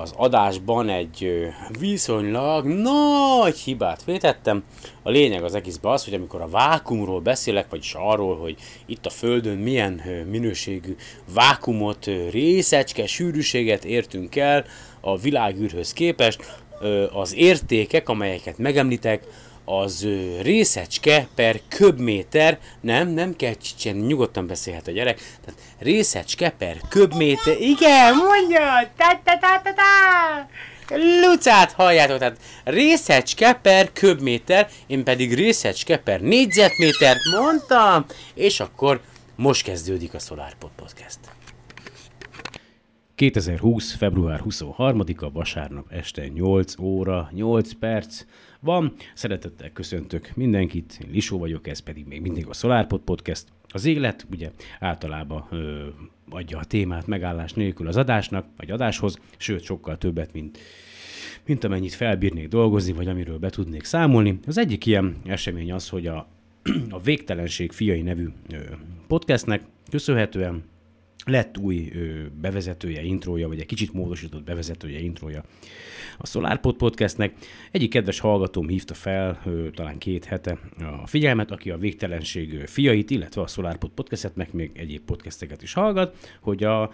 az adásban egy viszonylag nagy hibát vétettem. A lényeg az egészben az, hogy amikor a vákumról beszélek, vagyis arról, hogy itt a Földön milyen minőségű vákumot, részecske, sűrűséget értünk el a világűrhöz képest, az értékek, amelyeket megemlítek, az részecske per köbméter, nem, nem kell csicsenni, nyugodtan beszélhet a gyerek, tehát részecske per köbméter, igen, mondja, ta ta ta ta ta! Lucát halljátok, tehát részecske per köbméter, én pedig részecske per négyzetmétert mondtam, és akkor most kezdődik a SolarPod Podcast. 2020. február 23-a vasárnap este 8 óra 8 perc van. Szeretettel köszöntök mindenkit, én Lisó vagyok, ez pedig még mindig a SolarPod Podcast. Az élet ugye általában ö, adja a témát megállás nélkül az adásnak, vagy adáshoz, sőt sokkal többet, mint mint amennyit felbírnék dolgozni, vagy amiről be tudnék számolni. Az egyik ilyen esemény az, hogy a, a Végtelenség fiai nevű podcastnek köszönhetően lett új ö, bevezetője, intrója, vagy egy kicsit módosított bevezetője, intrója a SolarPod podcastnek. Egyik kedves hallgatóm hívta fel ö, talán két hete a figyelmet, aki a végtelenség fiait, illetve a SolarPod podcastet, meg még egyéb podcasteket is hallgat, hogy a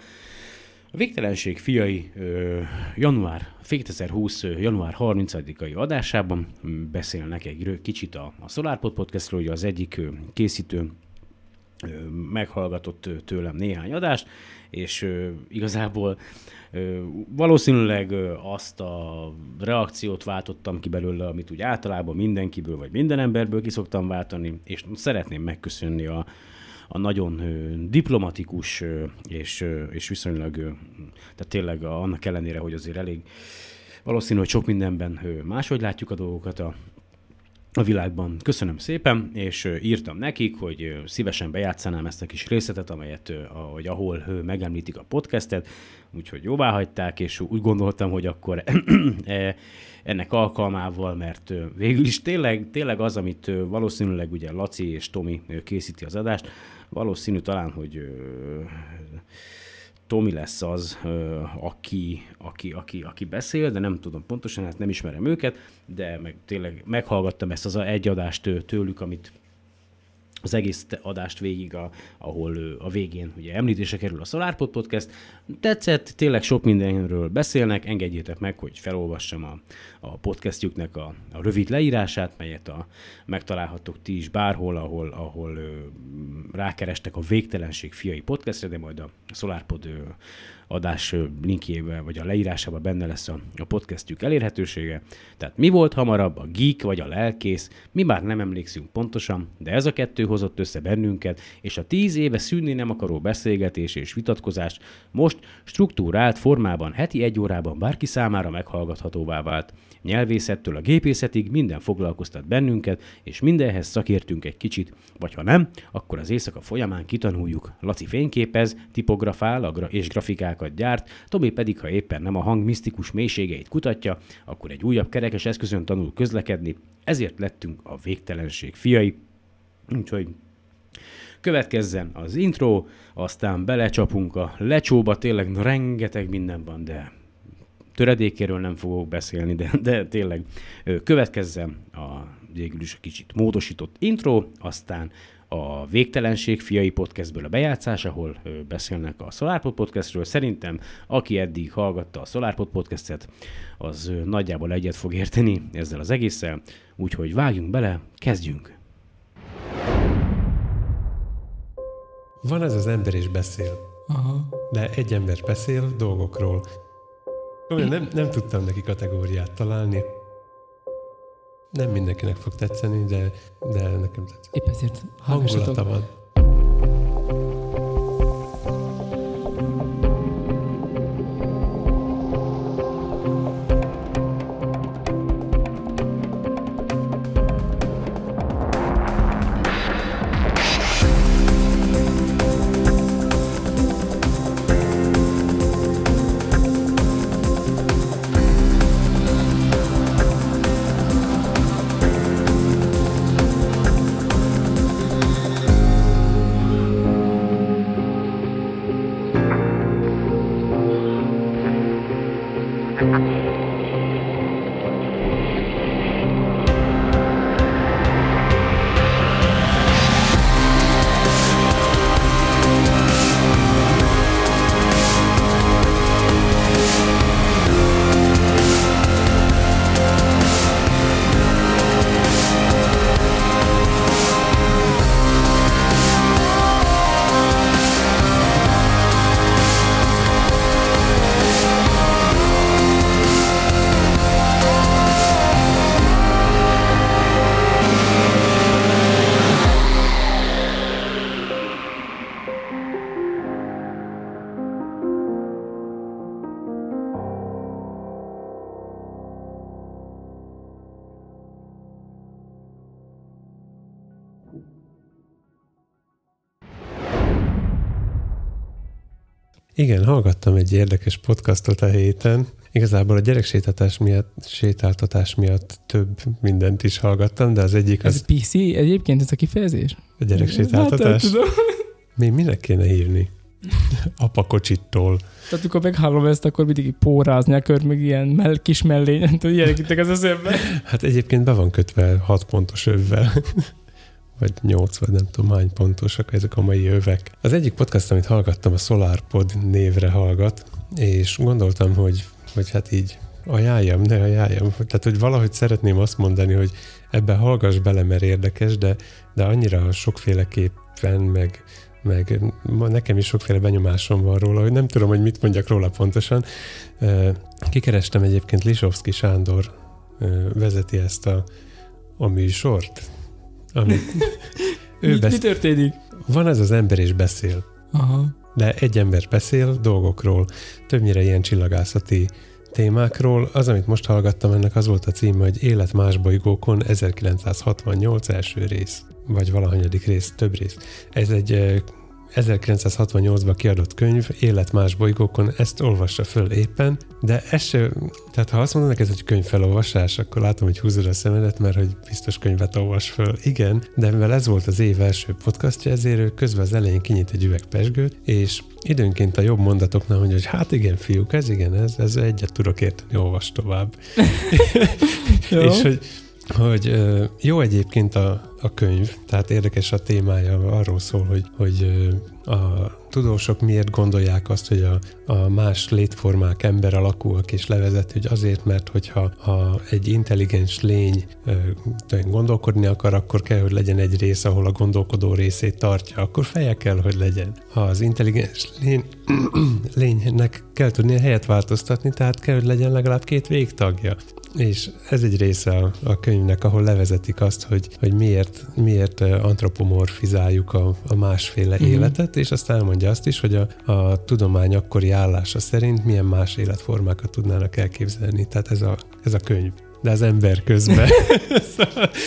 a Végtelenség fiai ö, január, 2020. január 30-ai adásában beszélnek egy kicsit a, a SolarPod podcastról, hogy az egyik készítő meghallgatott tőlem néhány adást, és igazából valószínűleg azt a reakciót váltottam ki belőle, amit úgy általában mindenkiből vagy minden emberből ki szoktam váltani, és szeretném megköszönni a, a nagyon diplomatikus és, és viszonylag, tehát tényleg annak ellenére, hogy azért elég valószínű, hogy sok mindenben máshogy látjuk a dolgokat a, a világban. Köszönöm szépen, és írtam nekik, hogy szívesen bejátszanám ezt a kis részletet, amelyet, ahogy ahol megemlítik a podcastet, úgyhogy jóvá hagyták, és úgy gondoltam, hogy akkor e, ennek alkalmával, mert végül is tényleg, tényleg az, amit valószínűleg ugye Laci és Tomi készíti az adást, valószínű talán, hogy Tomi lesz az, aki, aki, aki, aki beszél, de nem tudom pontosan, hát nem ismerem őket, de meg, tényleg meghallgattam ezt az egy adást tőlük, amit az egész adást végig, a, ahol a végén ugye említése kerül a SolarPod Podcast. Tetszett, tényleg sok mindenről beszélnek, engedjétek meg, hogy felolvassam a, a podcastjuknek a, a rövid leírását, melyet a, megtalálhattok ti is bárhol, ahol, ahol ö, rákerestek a Végtelenség fiai podcastre, de majd a SolarPod ö, adás linkjében, vagy a leírásában benne lesz a, a podcastjük elérhetősége. Tehát mi volt hamarabb, a geek vagy a lelkész, mi már nem emlékszünk pontosan, de ez a kettő hozott össze bennünket, és a tíz éve szűnni nem akaró beszélgetés és vitatkozás most struktúrált formában heti egy órában bárki számára meghallgathatóvá vált. Nyelvészettől a gépészetig minden foglalkoztat bennünket, és mindenhez szakértünk egy kicsit, vagy ha nem, akkor az éjszaka folyamán kitanuljuk. Laci fényképez, tipografál és grafikákat gyárt, Tomi pedig, ha éppen nem a hang misztikus mélységeit kutatja, akkor egy újabb kerekes eszközön tanul közlekedni, ezért lettünk a végtelenség fiai. Úgyhogy következzen az intro, aztán belecsapunk a lecsóba, tényleg rengeteg minden van, de töredékéről nem fogok beszélni, de, de tényleg következzen a végül is a kicsit módosított intro, aztán a Végtelenség fiai podcastből a bejátszás, ahol beszélnek a SolarPod podcastről. Szerintem, aki eddig hallgatta a SolarPod podcastet, az nagyjából egyet fog érteni ezzel az egésszel, úgyhogy vágjunk bele, kezdjünk! Van ez az ember is beszél. Aha. De egy ember beszél dolgokról, nem, nem tudtam neki kategóriát találni. Nem mindenkinek fog tetszeni, de, de nekem tetszett. Épp ezért hangulata van. Hallgattam egy érdekes podcastot a héten. Igazából a gyereksétáltatás miatt, sétáltatás miatt több mindent is hallgattam, de az egyik Ez az PC egyébként ez a kifejezés? a gyereksétáltatás. Hát, tudom. Mi minek kéne hívni? Apakocsittól. Tehát amikor meghallom ezt, akkor mindig pórázni akar, meg ilyen mell- kis mellény, nem tudom, ilyenek az eszembe. Hát egyébként be van kötve 6 pontos övvel. Vagy 8, vagy nem tudom hány pontosak ezek a mai övek. Az egyik podcast, amit hallgattam, a SolarPod névre hallgat, és gondoltam, hogy, hogy hát így ajánljam, ne ajánljam. Tehát, hogy valahogy szeretném azt mondani, hogy ebbe hallgass bele, mert érdekes, de, de annyira sokféleképpen, meg, meg nekem is sokféle benyomásom van róla, hogy nem tudom, hogy mit mondjak róla pontosan. Kikerestem egyébként Lisovszki Sándor vezeti ezt a, a műsort, amit ő Mi, mi besz... történik? Van ez az ember és beszél, Aha. de egy ember beszél dolgokról, többnyire ilyen csillagászati témákról. Az, amit most hallgattam, ennek az volt a címe, hogy Élet más bolygókon 1968 első rész, vagy valahanyadik rész, több rész. Ez egy 1968-ban kiadott könyv, Élet más bolygókon, ezt olvassa föl éppen, de ez se, tehát ha azt mondanak, ez egy könyvfelolvasás, akkor látom, hogy húzod a szemedet, mert hogy biztos könyvet olvas föl. Igen, de mivel ez volt az év első podcastja, ezért ő közben az elején kinyit egy üveg pesgőt, és időnként a jobb mondatoknál mondja, hogy hát igen, fiúk, ez igen, ez, ez egyet tudok érteni, olvas tovább. És hogy, hogy jó egyébként a, a könyv, tehát érdekes a témája, arról szól, hogy, hogy a tudósok miért gondolják azt, hogy a, a más létformák ember alakúak és levezet, hogy azért, mert hogyha ha egy intelligens lény gondolkodni akar, akkor kell, hogy legyen egy rész, ahol a gondolkodó részét tartja, akkor feje kell, hogy legyen. Ha az intelligens lény, lénynek kell tudnia helyet változtatni, tehát kell, hogy legyen legalább két végtagja. És ez egy része a, a könyvnek, ahol levezetik azt, hogy, hogy miért, miért antropomorfizáljuk a, a másféle Mhm. mm. életet, és aztán elmondja azt is, hogy a, a tudomány akkori állása szerint milyen más életformákat tudnának elképzelni. Tehát ez a, ez a könyv. De az ember közben. Szóval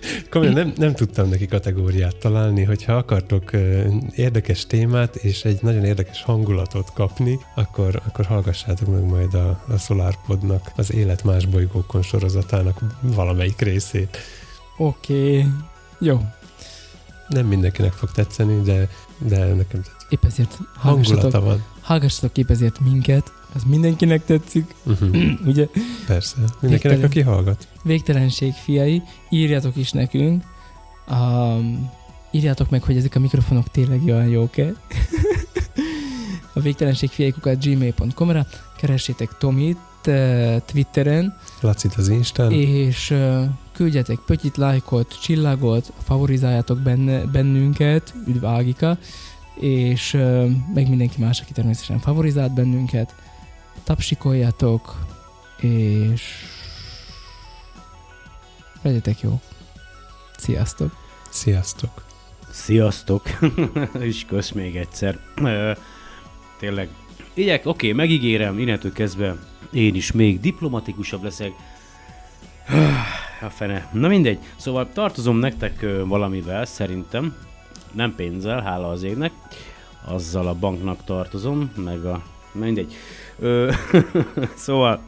Komolyan nem, nem tudtam neki kategóriát találni, hogyha akartok érdekes témát és egy nagyon érdekes hangulatot kapni, akkor, akkor hallgassátok meg majd a, a SolarPodnak az Élet más bolygókon sorozatának valamelyik részét. Oké. Okay. Jó. Nem mindenkinek fog tetszeni, de, de nekem tetszik. Épp ezért hallgassatok, van. hallgassatok épp ezért minket. Ez mindenkinek tetszik, Uh-huh. ugye? Persze. Mindenkinek, aki hallgat. Végtelenség fiai, írjatok is nekünk. Um, írjátok meg, hogy ezek a mikrofonok tényleg olyan jók-e. a végtelenség fiaikukat gmail.com-ra, keressétek Tomit eh, Twitteren, Lacit az Instán. és uh, küldjetek pötyit, lájkot, csillagot, favorizáljátok benne, bennünket, üdv Ágika, és uh, meg mindenki más, aki természetesen favorizált bennünket. Tapsikoljatok, és legyetek jó. Sziasztok! Sziasztok. Sziasztok! És kösz még egyszer. Tényleg. Igyek, oké, megígérem, innentől kezdve én is még diplomatikusabb leszek. A fene. Na mindegy. Szóval tartozom nektek valamivel, szerintem. Nem pénzzel, hála az égnek. Azzal a banknak tartozom, meg a... Mindegy. Ö, szóval,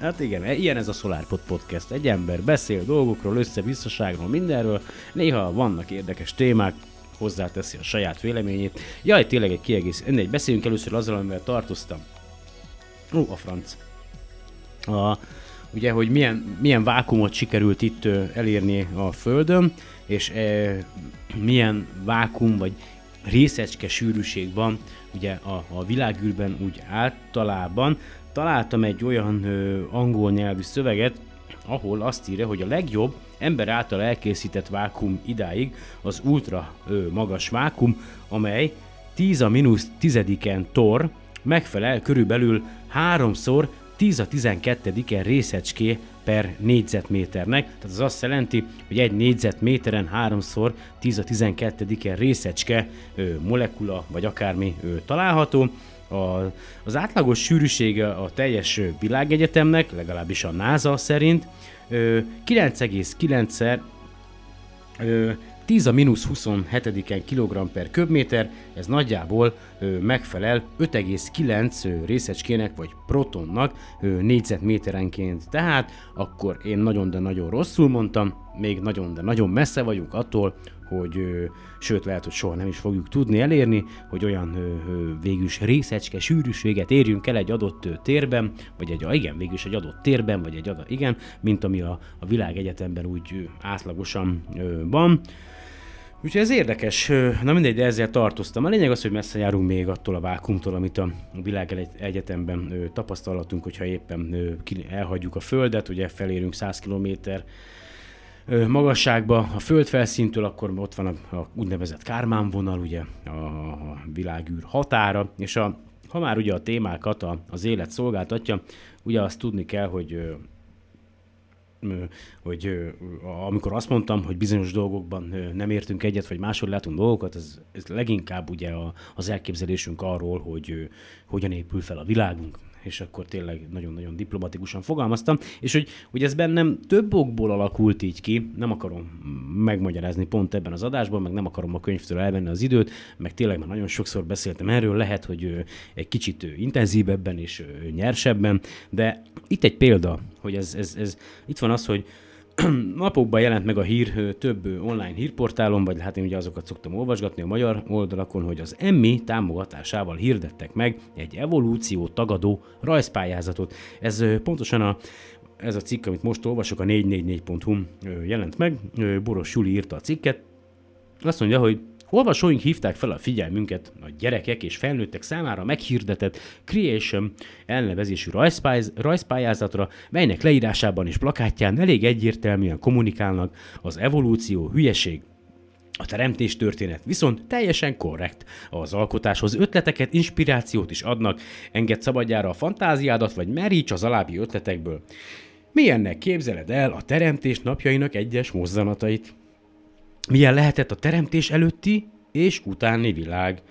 hát igen, ilyen ez a SolarPod Podcast. Egy ember beszél dolgokról, össze-visszaságról, mindenről. Néha vannak érdekes témák, hozzáteszi a saját véleményét. Jaj, tényleg egy kiegész. Ennél beszéljünk először azzal, amivel tartoztam. Ó, a franc. a, ugye, hogy milyen, milyen vákumot sikerült itt elérni a Földön, és e, milyen vákum vagy részecske sűrűség van ugye a, a világűrben úgy általában. Találtam egy olyan ö, angol nyelvű szöveget, ahol azt írja, hogy a legjobb ember által elkészített vákum idáig az ultra ö, magas vákum, amely 10 a mínusz tizediken tor megfelel körülbelül háromszor 10 a 12-en részecské per négyzetméternek, tehát az azt jelenti, hogy egy négyzetméteren háromszor 10 a 12-en részecske ö, molekula vagy akármi ö, található. A, az átlagos sűrűsége a teljes világegyetemnek, legalábbis a NASA szerint, 9,9-szer 10 a mínusz 27-en kg per köbméter, ez nagyjából ö, megfelel 5,9 részecskének vagy protonnak ö, négyzetméterenként. Tehát akkor én nagyon, de nagyon rosszul mondtam, még nagyon, de nagyon messze vagyunk attól, hogy ö, sőt lehet, hogy soha nem is fogjuk tudni elérni, hogy olyan ö, ö, végülis részecske sűrűséget érjünk el egy adott ö, térben, vagy egy, igen, végülis egy adott térben, vagy egy adott, igen, mint ami a, a világegyetemben úgy ö, átlagosan ö, van. Úgyhogy ez érdekes, na mindegy, de ezzel tartoztam. A lényeg az, hogy messze járunk még attól a vákumtól, amit a világ egyetemben tapasztalhatunk, hogyha éppen elhagyjuk a Földet, ugye felérünk 100 km magasságba a földfelszíntől, akkor ott van a, a úgynevezett Kármán vonal, ugye a, világűr határa, és a, ha már ugye a témákat a, az élet szolgáltatja, ugye azt tudni kell, hogy hogy amikor azt mondtam, hogy bizonyos dolgokban nem értünk egyet, vagy máshol látunk dolgokat, ez, ez leginkább ugye az elképzelésünk arról, hogy hogyan épül fel a világunk, és akkor tényleg nagyon-nagyon diplomatikusan fogalmaztam, és hogy, hogy ez bennem több okból alakult így ki, nem akarom megmagyarázni pont ebben az adásban, meg nem akarom a könyvtől elvenni az időt, meg tényleg már nagyon sokszor beszéltem erről, lehet, hogy egy kicsit intenzívebben és nyersebben, de itt egy példa, hogy ez, ez, ez itt van az, hogy napokban jelent meg a hír több online hírportálon, vagy hát én ugye azokat szoktam olvasgatni a magyar oldalakon, hogy az Emmy támogatásával hirdettek meg egy evolúció tagadó rajzpályázatot. Ez pontosan a ez a cikk, amit most olvasok, a 444.hu jelent meg. Boros Juli írta a cikket. Azt mondja, hogy Olvasóink hívták fel a figyelmünket a gyerekek és felnőttek számára meghirdetett Creation elnevezésű rajzpályázatra, melynek leírásában és plakátján elég egyértelműen kommunikálnak az evolúció, hülyeség, a teremtés történet viszont teljesen korrekt. Az alkotáshoz ötleteket, inspirációt is adnak, enged szabadjára a fantáziádat, vagy meríts az alábbi ötletekből. Milyennek képzeled el a teremtés napjainak egyes mozzanatait? Milyen lehetett a teremtés előtti és utáni világ?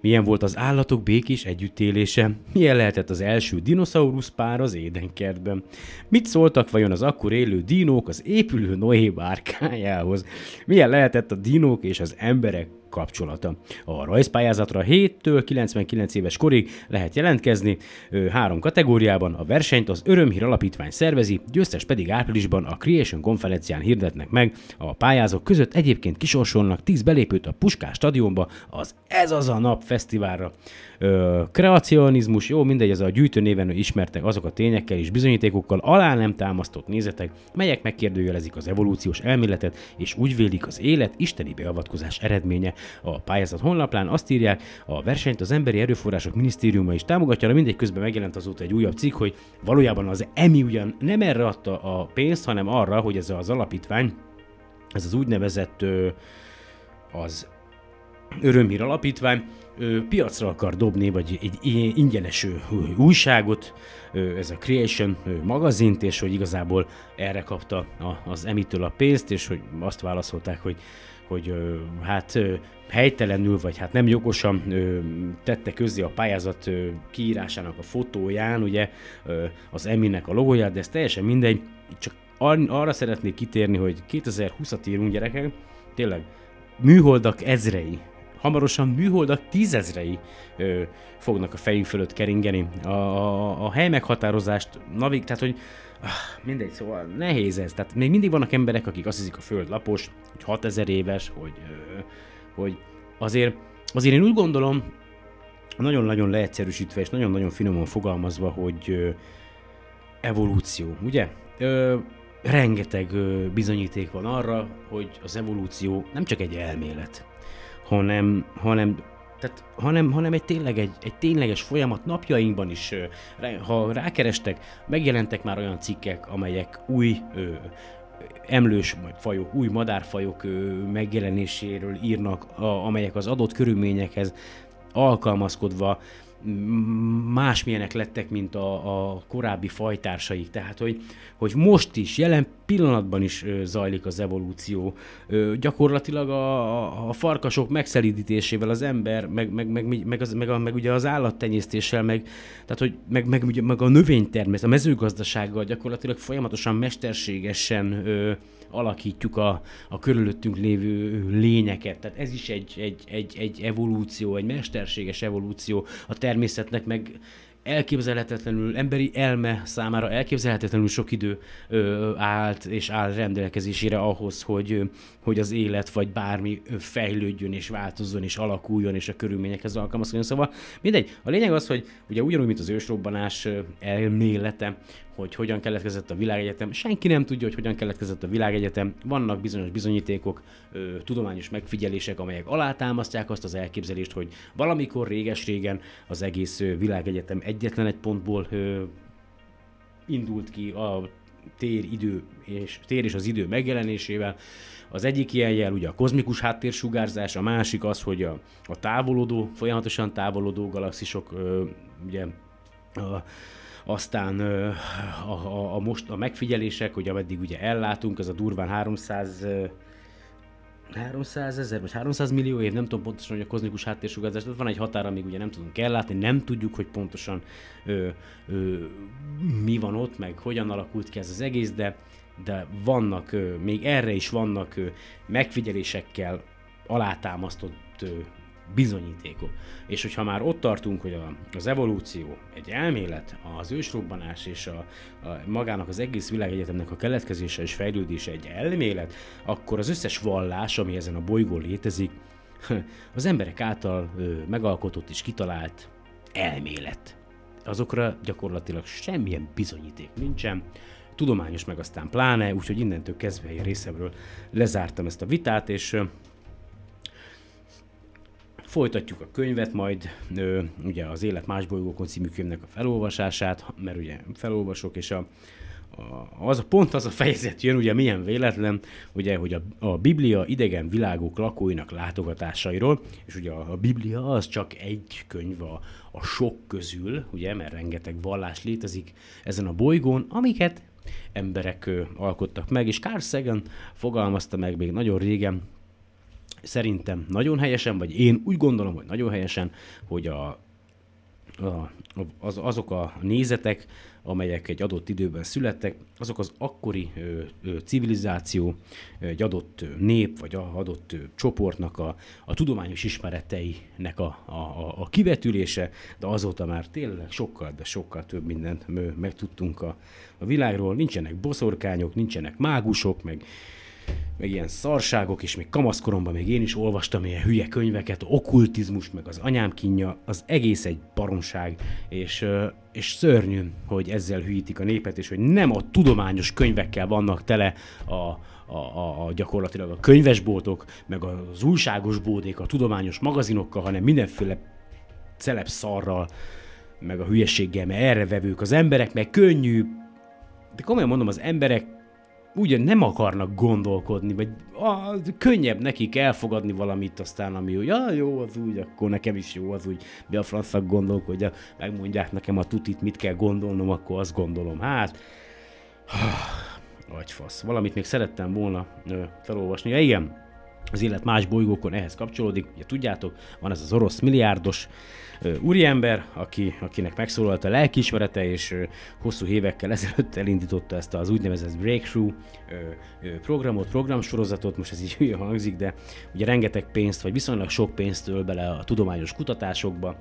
Milyen volt az állatok békés együttélése? Milyen lehetett az első dinoszaurusz pár az édenkertben? Mit szóltak vajon az akkor élő dinók az épülő Noé bárkájához? Milyen lehetett a dinók és az emberek kapcsolata. A rajzpályázatra 7-től 99 éves korig lehet jelentkezni, három kategóriában a versenyt az Örömhír Alapítvány szervezi, győztes pedig áprilisban a Creation konferencián hirdetnek meg. A pályázók között egyébként kisorsolnak 10 belépőt a Puskás stadionba az Ez az a nap fesztiválra. Kreacionizmus, jó, mindegy, ez a gyűjtő néven ismertek azok a tényekkel és bizonyítékokkal alá nem támasztott nézetek, melyek megkérdőjelezik az evolúciós elméletet, és úgy vélik az élet isteni beavatkozás eredménye. A pályázat honlapján azt írják, a versenyt az Emberi Erőforrások Minisztériuma is támogatja, de mindegy közben megjelent azóta egy újabb cikk, hogy valójában az EMI ugyan nem erre adta a pénzt, hanem arra, hogy ez az alapítvány, ez az úgynevezett az Örömhír Alapítvány piacra akar dobni, vagy egy ingyenes újságot, ez a Creation magazint, és hogy igazából erre kapta az Emitől a pénzt, és hogy azt válaszolták, hogy hogy hát helytelenül, vagy hát nem jogosan tette közzé a pályázat kiírásának a fotóján, ugye az Eminek a logóját, de ez teljesen mindegy, csak arra szeretnék kitérni, hogy 2020-at írunk gyerekek, tényleg műholdak ezrei hamarosan műholdak tízezrei ö, fognak a fejünk fölött keringeni. A, a, a hely meghatározást, navig, tehát hogy ah, mindegy, szóval nehéz ez. Tehát még mindig vannak emberek, akik azt hiszik a föld lapos, hogy 6000 éves, hogy, ö, hogy azért, azért én úgy gondolom, nagyon-nagyon leegyszerűsítve és nagyon-nagyon finoman fogalmazva, hogy ö, evolúció, ugye? Ö, rengeteg ö, bizonyíték van arra, hogy az evolúció nem csak egy elmélet, hanem, hanem tehát, hanem, hanem egy, tényleg egy, egy tényleges folyamat napjainkban is, ha rákerestek, megjelentek már olyan cikkek, amelyek új ö, emlős fajok, új madárfajok ö, megjelenéséről írnak, a, amelyek az adott körülményekhez alkalmazkodva másmilyenek lettek, mint a, a korábbi fajtársaik. Tehát, hogy, hogy most is, jelen pillanatban is zajlik az evolúció. Gyakorlatilag a, a farkasok megszelidítésével az ember, meg, meg, meg, meg, az, meg, a, meg ugye az állattenyésztéssel, meg, tehát, hogy meg, meg, meg, meg a növénytermészet, a mezőgazdasággal gyakorlatilag folyamatosan mesterségesen ö, alakítjuk a, a körülöttünk lévő lényeket. Tehát ez is egy, egy, egy, egy evolúció, egy mesterséges evolúció a természetnek, meg elképzelhetetlenül, emberi elme számára elképzelhetetlenül sok idő ö, állt és áll rendelkezésére ahhoz, hogy, hogy az élet vagy bármi fejlődjön és változzon és alakuljon és a körülményekhez alkalmazkodjon. Szóval mindegy. A lényeg az, hogy ugye ugyanúgy, mint az ősrobbanás elmélete, hogy hogyan keletkezett a világegyetem. Senki nem tudja, hogy hogyan keletkezett a világegyetem. Vannak bizonyos bizonyítékok, ö, tudományos megfigyelések, amelyek alátámasztják azt az elképzelést, hogy valamikor réges-régen az egész ö, világegyetem egyetlen egy pontból ö, indult ki a tér, idő és, tér és az idő megjelenésével. Az egyik ilyen jel ugye a kozmikus háttérsugárzás, a másik az, hogy a, a távolodó, folyamatosan távolodó galaxisok ö, ugye a, aztán a, a, a, most a megfigyelések, hogy ameddig ugye ellátunk, az a durván 300 300 ezer, vagy 300 millió év, nem tudom pontosan, hogy a kozmikus háttérsugárzás, tehát van egy határ, amíg ugye nem tudunk ellátni, nem tudjuk, hogy pontosan ö, ö, mi van ott, meg hogyan alakult ki ez az egész, de, de vannak, ö, még erre is vannak ö, megfigyelésekkel alátámasztott ö, bizonyítékok. És hogyha már ott tartunk, hogy a, az evolúció egy elmélet, az ősrobbanás és a, a magának az egész világegyetemnek a keletkezése és fejlődése egy elmélet, akkor az összes vallás, ami ezen a bolygón létezik, az emberek által megalkotott és kitalált elmélet. Azokra gyakorlatilag semmilyen bizonyíték nincsen, tudományos meg aztán pláne, úgyhogy innentől kezdve a részemről lezártam ezt a vitát, és Folytatjuk a könyvet, majd ö, ugye az Élet más bolygókon című könyvnek a felolvasását, mert ugye felolvasok, és a, a, az a pont az a fejezet jön, ugye milyen véletlen, ugye, hogy a, a Biblia idegen világok lakóinak látogatásairól, és ugye a, a Biblia az csak egy könyv a, a sok közül, ugye, mert rengeteg vallás létezik ezen a bolygón, amiket emberek ö, alkottak meg, és Carl Sagan fogalmazta meg még nagyon régen, szerintem nagyon helyesen, vagy én úgy gondolom, hogy nagyon helyesen, hogy a, a, az, azok a nézetek, amelyek egy adott időben születtek, azok az akkori ö, ö, civilizáció, egy adott nép, vagy a adott ö, csoportnak a, a tudományos ismereteinek a, a, a kivetülése, de azóta már tényleg sokkal, de sokkal több mindent megtudtunk a, a világról. Nincsenek boszorkányok, nincsenek mágusok, meg meg ilyen szarságok, és még kamaszkoromban még én is olvastam ilyen hülye könyveket, okkultizmust, meg az anyám kínja, az egész egy baromság, és, és szörnyű, hogy ezzel hülyítik a népet, és hogy nem a tudományos könyvekkel vannak tele a, a, a, a gyakorlatilag a könyvesboltok, meg az újságos bódék, a tudományos magazinokkal, hanem mindenféle celeb szarral, meg a hülyeséggel, mert erre vevők az emberek, meg könnyű, de komolyan mondom, az emberek ugye nem akarnak gondolkodni, vagy ah, könnyebb nekik elfogadni valamit aztán, ami úgy, ah, jó, az úgy, akkor nekem is jó, az úgy, mi a francnak gondolkodja, megmondják nekem a tutit, mit kell gondolnom, akkor azt gondolom. Hát, agyfasz. Valamit még szerettem volna felolvasni. Ja, igen, az élet más bolygókon ehhez kapcsolódik. Ugye tudjátok, van ez az orosz milliárdos úriember, aki, akinek megszólalt a lelkiismerete, és hosszú évekkel ezelőtt elindította ezt az úgynevezett Breakthrough programot, programsorozatot, most ez így hülye hangzik, de ugye rengeteg pénzt, vagy viszonylag sok pénzt öl bele a tudományos kutatásokba,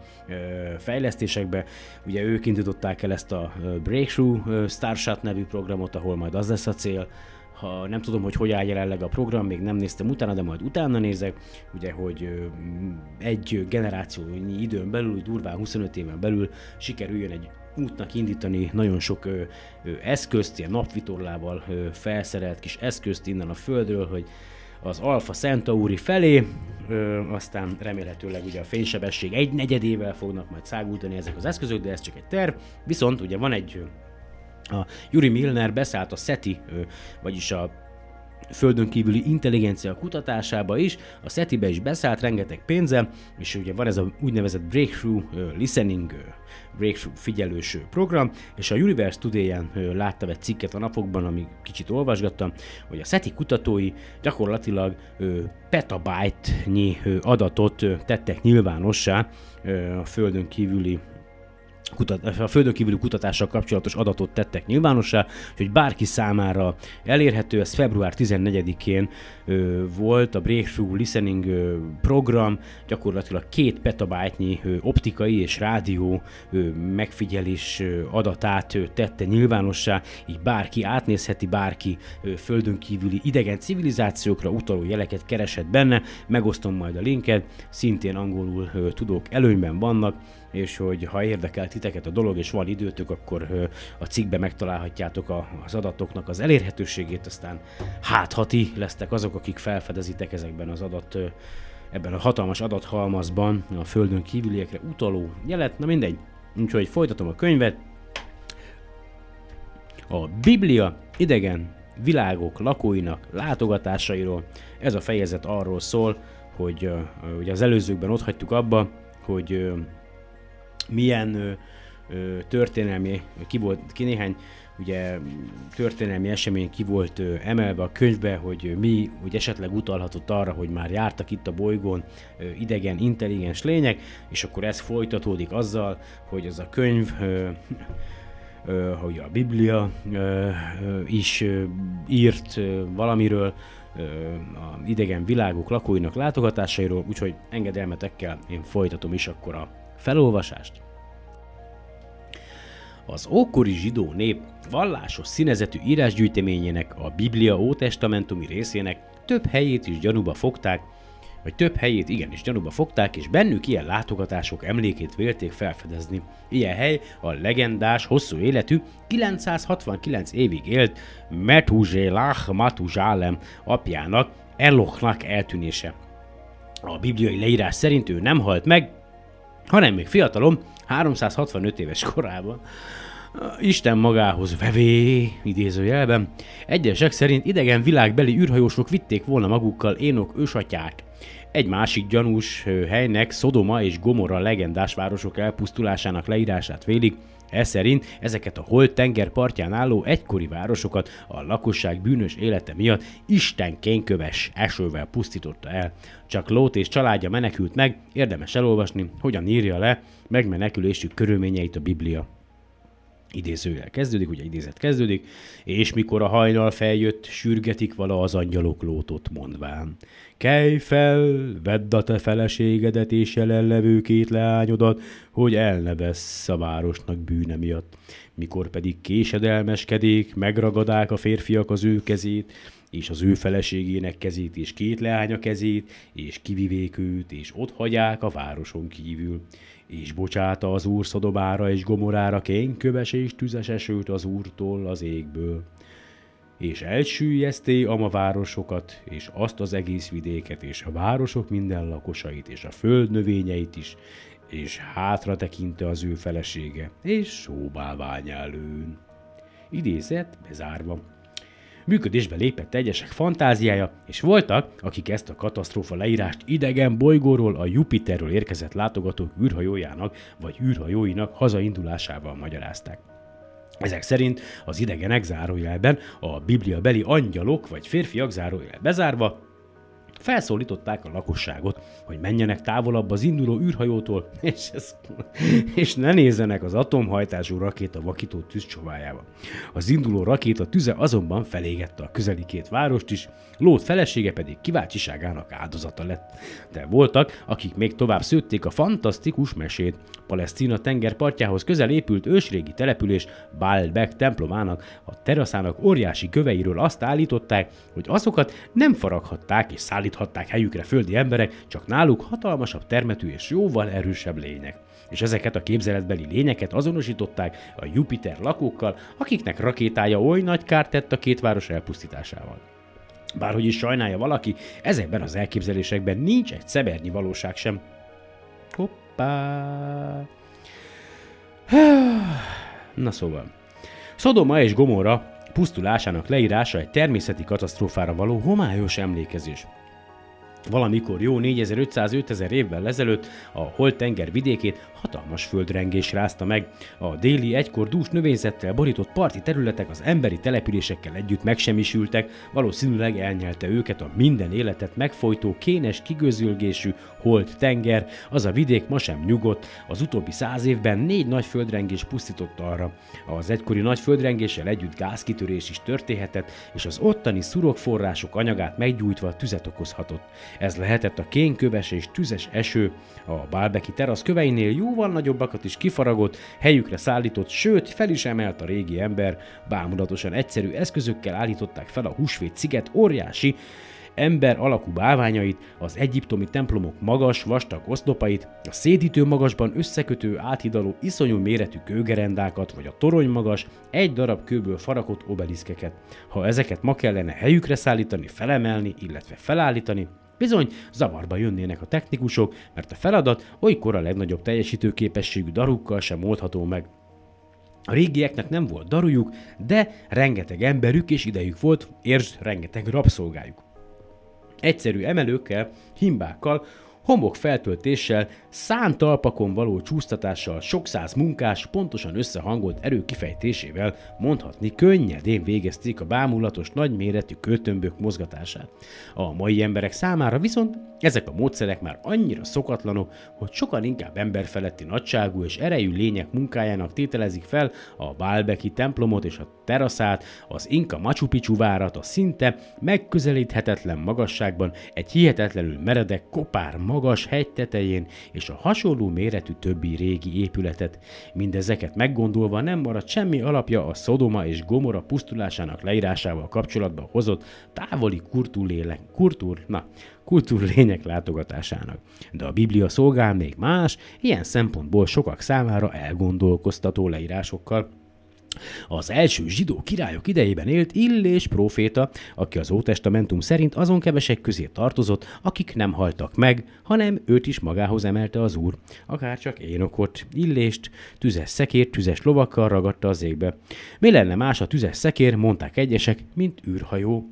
fejlesztésekbe. Ugye ők indították el ezt a Breakthrough Starshot nevű programot, ahol majd az lesz a cél, ha nem tudom, hogy hogy áll jelenleg a program, még nem néztem utána, de majd utána nézek, ugye, hogy egy generációnyi időn belül, durván 25 éven belül sikerüljön egy útnak indítani nagyon sok ö, ö, eszközt, ilyen napvitorlával ö, felszerelt kis eszközt innen a Földről, hogy az Alpha Centauri felé, ö, aztán remélhetőleg ugye a fénysebesség egy negyedével fognak majd szágultani ezek az eszközök, de ez csak egy terv. Viszont ugye van egy a Yuri Milner beszállt a SETI, vagyis a földön kívüli intelligencia kutatásába is, a SETI-be is beszállt rengeteg pénze, és ugye van ez a úgynevezett Breakthrough Listening Breakthrough figyelős program, és a Universe Today-en láttam egy cikket a napokban, ami kicsit olvasgattam, hogy a SETI kutatói gyakorlatilag petabyte-nyi adatot tettek nyilvánossá a földön kívüli kutat, a földön kívüli kutatással kapcsolatos adatot tettek nyilvánossá, hogy bárki számára elérhető, ez február 14-én ö, volt a Breakthrough Listening ö, program, gyakorlatilag két petabájtnyi optikai és rádió ö, megfigyelés ö, adatát ö, tette nyilvánossá, így bárki átnézheti, bárki ö, földön kívüli idegen civilizációkra utaló jeleket keresett benne, megosztom majd a linket, szintén angolul ö, tudók előnyben vannak, és hogy ha érdekel titeket a dolog, és van időtök, akkor a cikkbe megtalálhatjátok az adatoknak az elérhetőségét, aztán hát ha ti lesztek azok, akik felfedezitek ezekben az adat ebben a hatalmas adathalmazban a földön kívüliekre utaló jelet, na mindegy. Úgyhogy folytatom a könyvet. A Biblia idegen világok lakóinak látogatásairól. Ez a fejezet arról szól, hogy ugye az előzőkben ott hagytuk abba, hogy milyen ö, ö, történelmi, ki volt, ki néhány ugye történelmi esemény ki volt ö, emelve a könyvbe, hogy mi hogy esetleg utalhatott arra, hogy már jártak itt a bolygón ö, idegen, intelligens lények, és akkor ez folytatódik azzal, hogy az a könyv ö, hogy a Biblia is írt valamiről, a idegen világok lakóinak látogatásairól, úgyhogy engedelmetekkel én folytatom is akkor a felolvasást. Az ókori zsidó nép vallásos színezetű írásgyűjteményének, a Biblia ótestamentumi részének több helyét is gyanúba fogták, vagy több helyét igenis gyanúba fogták, és bennük ilyen látogatások emlékét vélték felfedezni. Ilyen hely a legendás, hosszú életű, 969 évig élt Methuselah Matuzsálem apjának, Elochnak eltűnése. A bibliai leírás szerint ő nem halt meg, hanem még fiatalom, 365 éves korában, Isten magához vevé, idézőjelben, egyesek szerint idegen világbeli űrhajósok vitték volna magukkal énok ősatyák. Egy másik gyanús helynek Szodoma és Gomorra legendás városok elpusztulásának leírását vélik, ez ezeket a holt tenger partján álló egykori városokat a lakosság bűnös élete miatt Isten kényköves esővel pusztította el. Csak Lót és családja menekült meg, érdemes elolvasni, hogyan írja le megmenekülésük körülményeit a Biblia idézőjel kezdődik, ugye idézet kezdődik, és mikor a hajnal feljött, sürgetik vala az angyalok lótot mondván. Kelj fel, vedd a te feleségedet és jelenlevő két leányodat, hogy elnevesz a városnak bűne miatt. Mikor pedig késedelmeskedik, megragadák a férfiak az ő kezét, és az ő feleségének kezét, és két leánya kezét, és kivivék őt, és ott hagyják a városon kívül és bocsáta az úr Szodomára és Gomorára kényköves és tüzes esőt az úrtól az égből. És elsüllyezté a városokat, és azt az egész vidéket, és a városok minden lakosait, és a föld növényeit is, és hátra tekinte az ő felesége, és sóbálványelőn. Idézet bezárva. Működésbe lépett egyesek fantáziája, és voltak, akik ezt a katasztrófa leírást idegen bolygóról a Jupiterről érkezett látogatók űrhajójának vagy űrhajóinak hazaindulásával magyarázták. Ezek szerint az idegenek zárójelben a Biblia beli angyalok vagy férfiak zárójel bezárva felszólították a lakosságot, hogy menjenek távolabb az induló űrhajótól, és, ez, és ne nézzenek az atomhajtású rakéta vakító tűzcsóvájába. Az induló rakéta tüze azonban felégette a közeli két várost is, Lót felesége pedig kíváncsiságának áldozata lett. De voltak, akik még tovább szőtték a fantasztikus mesét. Palesztina tengerpartjához közel épült ősrégi település Baalbek templomának, a teraszának óriási köveiről azt állították, hogy azokat nem faraghatták és szállíthatták helyükre földi emberek, csak náluk hatalmasabb termetű és jóval erősebb lények és ezeket a képzeletbeli lényeket azonosították a Jupiter lakókkal, akiknek rakétája oly nagy kárt tett a két város elpusztításával. Bárhogy is sajnálja valaki, ezekben az elképzelésekben nincs egy szebernyi valóság sem. Hoppá! Na szóval. Szodoma és Gomorra pusztulásának leírása egy természeti katasztrófára való homályos emlékezés. Valamikor jó 4500-5000 évvel ezelőtt a Holt-tenger vidékét hatalmas földrengés rázta meg. A déli egykor dús növényzettel borított parti területek az emberi településekkel együtt megsemmisültek, valószínűleg elnyelte őket a minden életet megfojtó, kénes kigözülgésű Holt-tenger, az a vidék ma sem nyugodt, az utóbbi száz évben négy nagy földrengés pusztította arra. Az egykori nagy földrengéssel együtt gázkitörés is történhetett, és az ottani szurokforrások anyagát meggyújtva tüzet okozhatott. Ez lehetett a kénköves és tüzes eső, a Bálbeki terasz köveinél jóval nagyobbakat is kifaragott, helyükre szállított, sőt fel is emelt a régi ember, bámulatosan egyszerű eszközökkel állították fel a húsvét sziget óriási, ember alakú bálványait, az egyiptomi templomok magas, vastag oszlopait, a szédítő magasban összekötő áthidaló iszonyú méretű kőgerendákat, vagy a torony magas, egy darab kőből farakott obeliszkeket. Ha ezeket ma kellene helyükre szállítani, felemelni, illetve felállítani, Bizony, zavarba jönnének a technikusok, mert a feladat olykor a legnagyobb teljesítőképességű darukkal sem oldható meg. A régieknek nem volt darujuk, de rengeteg emberük és idejük volt, és rengeteg rabszolgájuk. Egyszerű emelőkkel, himbákkal homok feltöltéssel, szánt talpakon való csúsztatással, sok száz munkás, pontosan összehangolt erő kifejtésével mondhatni könnyedén végezték a bámulatos nagyméretű költömbök mozgatását. A mai emberek számára viszont ezek a módszerek már annyira szokatlanok, hogy sokan inkább emberfeletti nagyságú és erejű lények munkájának tételezik fel a Bálbeki templomot és a teraszát, az Inka Machu Picchu várat a szinte megközelíthetetlen magasságban egy hihetetlenül meredek kopár magas hegy tetején és a hasonló méretű többi régi épületet. Mindezeket meggondolva nem maradt semmi alapja a Szodoma és Gomora pusztulásának leírásával kapcsolatban hozott távoli kultúrlélek, kultúr, na, kultúrlények látogatásának. De a Biblia szolgál még más, ilyen szempontból sokak számára elgondolkoztató leírásokkal. Az első zsidó királyok idejében élt Illés próféta, aki az Ótestamentum szerint azon kevesek közé tartozott, akik nem haltak meg, hanem őt is magához emelte az úr. Akár csak Énokot, Illést, tüzes szekér, tüzes lovakkal ragadta az égbe. Mi lenne más a tüzes szekér, mondták egyesek, mint űrhajó.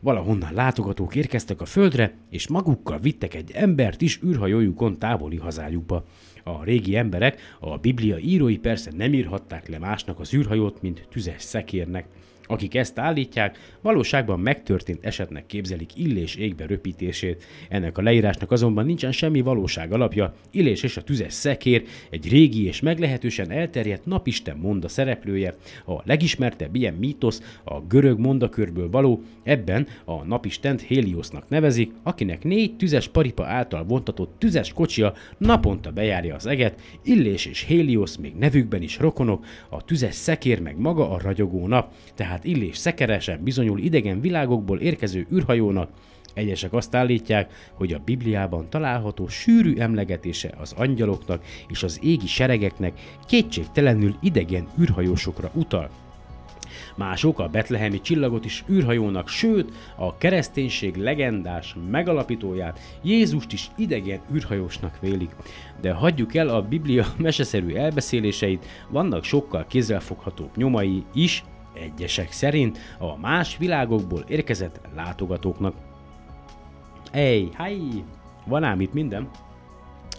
Valahonnan látogatók érkeztek a földre, és magukkal vittek egy embert is űrhajójukon távoli hazájukba. A régi emberek, a Biblia írói persze nem írhatták le másnak az űrhajót, mint tüzes szekérnek. Akik ezt állítják, valóságban megtörtént esetnek képzelik Illés égbe röpítését. Ennek a leírásnak azonban nincsen semmi valóság alapja. Illés és a tüzes szekér egy régi és meglehetősen elterjedt napisten monda szereplője. A legismertebb ilyen mítosz a görög mondakörből való, ebben a napistent Heliosnak nevezik, akinek négy tüzes paripa által vontatott tüzes kocsia naponta bejárja az eget, Illés és Helios még nevükben is rokonok, a tüzes szekér meg maga a ragyogó nap, tehát tehát Illés szekeresen bizonyul idegen világokból érkező űrhajónak, Egyesek azt állítják, hogy a Bibliában található sűrű emlegetése az angyaloknak és az égi seregeknek kétségtelenül idegen űrhajósokra utal. Mások a betlehemi csillagot is űrhajónak, sőt, a kereszténység legendás megalapítóját, Jézust is idegen űrhajósnak vélik. De hagyjuk el a Biblia meseszerű elbeszéléseit, vannak sokkal kézzelfoghatóbb nyomai is, egyesek szerint a más világokból érkezett látogatóknak. Ej, háj, van ám itt minden.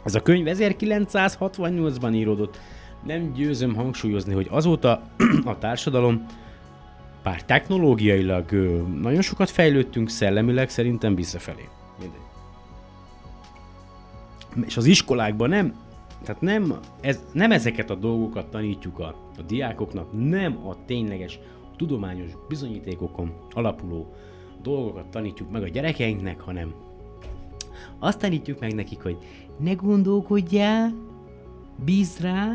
Ez a könyv 1968-ban íródott. Nem győzöm hangsúlyozni, hogy azóta a társadalom pár technológiailag nagyon sokat fejlődtünk, szellemileg szerintem visszafelé. és az iskolákban nem, tehát nem, ez, nem ezeket a dolgokat tanítjuk a, a diákoknak, nem a tényleges tudományos bizonyítékokon alapuló dolgokat tanítjuk meg a gyerekeinknek, hanem azt tanítjuk meg nekik, hogy ne gondolkodjál, bízd rá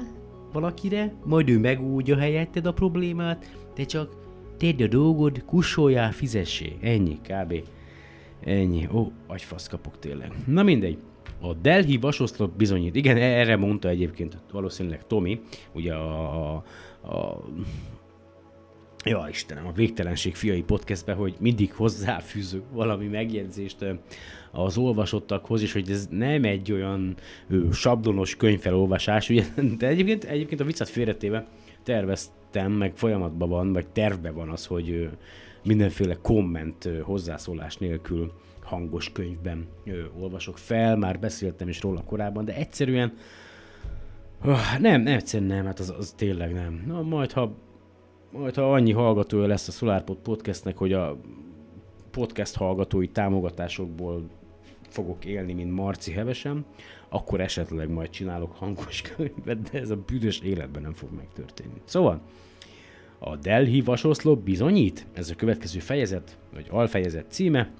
valakire, majd ő megúgyja helyetted a problémát, te csak tedd a dolgod, kussoljál, fizessé. Ennyi, kb. Ennyi. Ó, agyfasz kapok tényleg. Na mindegy. A Delhi vasoszlop bizonyít. Igen, erre mondta egyébként valószínűleg Tomi, ugye a, a, a Ja, Istenem, a Végtelenség fiai podcastbe, hogy mindig hozzáfűzök valami megjegyzést az olvasottakhoz, és hogy ez nem egy olyan ő, sablonos könyvfelolvasás, ugye, de egyébként, egyébként a viccet félretéve terveztem, meg folyamatban van, vagy tervben van az, hogy mindenféle komment hozzászólás nélkül hangos könyvben ö, olvasok fel, már beszéltem is róla korábban, de egyszerűen uh, nem, egyszerűen nem, hát az, az tényleg nem. Na, majd ha majd ha annyi hallgatója lesz a SolarPod podcastnek, hogy a podcast hallgatói támogatásokból fogok élni, mint Marci Hevesem, akkor esetleg majd csinálok hangos könyvet, de ez a büdös életben nem fog megtörténni. Szóval, a Delhi vasoszlop bizonyít, ez a következő fejezet, vagy alfejezet címe,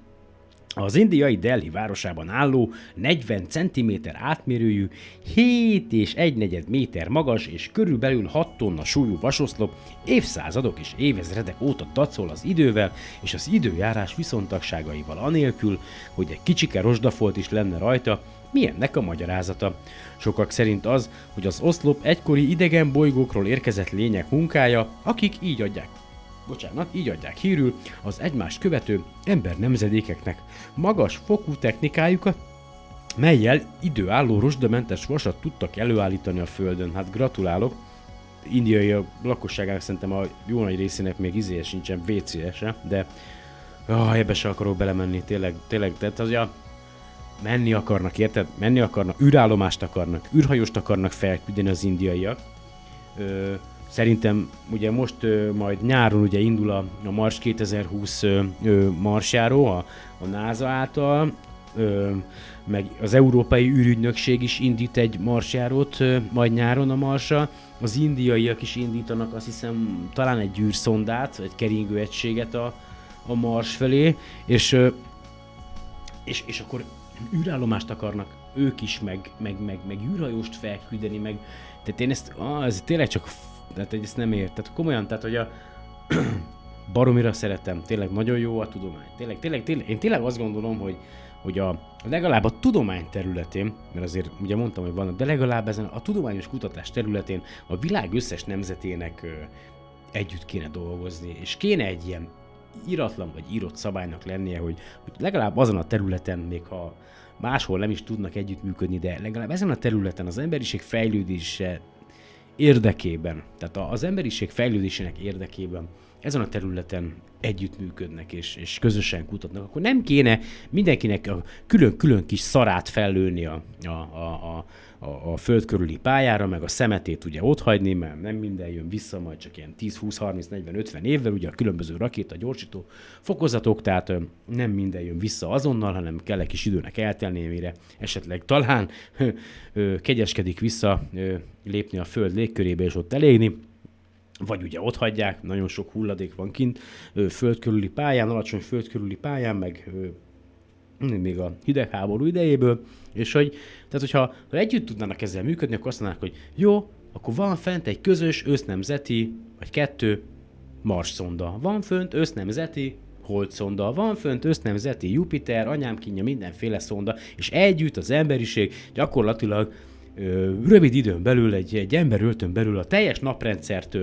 az indiai Delhi városában álló 40 cm átmérőjű, 7 és 1 negyed méter magas és körülbelül 6 tonna súlyú vasoszlop évszázadok és évezredek óta tacol az idővel és az időjárás viszontagságaival anélkül, hogy egy kicsike rozsdafolt is lenne rajta, mi ennek a magyarázata? Sokak szerint az, hogy az oszlop egykori idegen bolygókról érkezett lények munkája, akik így adják bocsánat, így adják hírül az egymást követő ember nemzedékeknek magas fokú technikájukat, melyel időálló rozsdamentes vasat tudtak előállítani a Földön. Hát gratulálok, indiai a lakosságának szerintem a jó nagy részének még izéje sincsen WC-se, de oh, ebbe se akarok belemenni, tényleg, tényleg, tehát az menni akarnak, érted? Menni akarnak, űrállomást akarnak, űrhajóst akarnak felküldeni az indiaiak. Ö, Szerintem ugye most ö, majd nyáron ugye indul a, a Mars 2020 ö, marsjáró a, a NASA által, ö, meg az Európai űrügynökség is indít egy marsjárót ö, majd nyáron a Marsra. Az indiaiak is indítanak azt hiszem talán egy űrszondát, egy keringő egységet a, a Mars felé, és, ö, és, és akkor űrállomást akarnak ők is, meg, meg, meg, meg űrhajóst felküldeni, meg tehát én ezt, ah, ez tényleg csak tehát ezt nem ért. Tehát komolyan, tehát hogy a baromira szeretem, tényleg nagyon jó a tudomány. Tényleg, tényleg, tényleg, én tényleg azt gondolom, hogy, hogy a, legalább a tudomány területén, mert azért ugye mondtam, hogy van, de legalább ezen a tudományos kutatás területén a világ összes nemzetének ö, együtt kéne dolgozni, és kéne egy ilyen iratlan vagy írott szabálynak lennie, hogy, hogy legalább azon a területen, még ha máshol nem is tudnak együttműködni, de legalább ezen a területen az emberiség fejlődése érdekében, tehát az emberiség fejlődésének érdekében ezen a területen együttműködnek és, és közösen kutatnak, akkor nem kéne mindenkinek a külön-külön kis szarát fellőni a, a, a, a, a, a föld körüli pályára, meg a szemetét ugye hagyni, mert nem minden jön vissza, majd csak ilyen 10, 20, 30, 40, 50 évvel, ugye a különböző rakéta gyorsító fokozatok, tehát nem minden jön vissza azonnal, hanem kell egy kis időnek eltelni, mire esetleg talán kegyeskedik vissza lépni a föld légkörébe és ott elégni. Vagy ugye ott hagyják, nagyon sok hulladék van kint, földkörüli pályán, alacsony földkörüli pályán, meg még a hidegháború idejéből, és hogy, tehát hogyha ha együtt tudnának ezzel működni, akkor azt mondanák, hogy jó, akkor van fent egy közös össznemzeti, vagy kettő Mars szonda. Van fönt össznemzeti Hold szonda, van fönt össznemzeti Jupiter, anyám kínja, mindenféle szonda, és együtt az emberiség gyakorlatilag rövid időn belül, egy, egy öltön belül a teljes naprendszert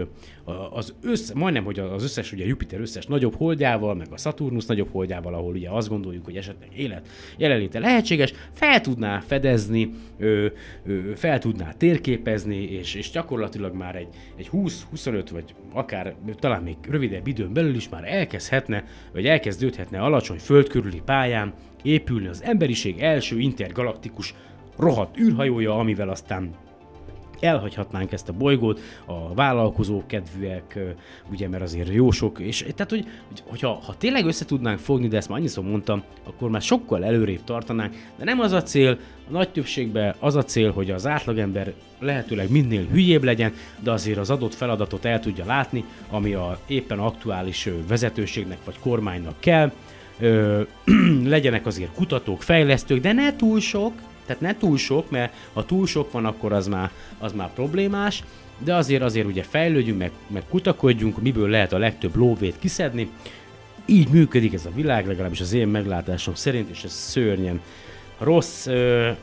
az össz, majdnem, hogy az összes, ugye Jupiter összes nagyobb holdjával, meg a Saturnus nagyobb holdjával, ahol ugye azt gondoljuk, hogy esetleg élet jelenléte lehetséges, fel tudná fedezni, ö, ö, fel tudná térképezni, és, és gyakorlatilag már egy, egy 20-25 vagy akár talán még rövidebb időn belül is már elkezdhetne, vagy elkezdődhetne alacsony földkörüli pályán épülni az emberiség első intergalaktikus rohadt űrhajója, amivel aztán elhagyhatnánk ezt a bolygót, a vállalkozók kedvűek, ugye, mert azért jó sok, és tehát, hogy, hogy hogyha ha tényleg össze tudnánk fogni, de ezt már annyiszor mondtam, akkor már sokkal előrébb tartanánk, de nem az a cél, a nagy többségben az a cél, hogy az átlagember lehetőleg minél hülyébb legyen, de azért az adott feladatot el tudja látni, ami a éppen aktuális vezetőségnek vagy kormánynak kell, ö, legyenek azért kutatók, fejlesztők, de ne túl sok, tehát ne túl sok, mert ha túl sok van, akkor az már, az már problémás, de azért azért ugye fejlődjünk, meg, meg kutakodjunk, miből lehet a legtöbb lóvét kiszedni. Így működik ez a világ, legalábbis az én meglátásom szerint, és ez szörnyen rossz,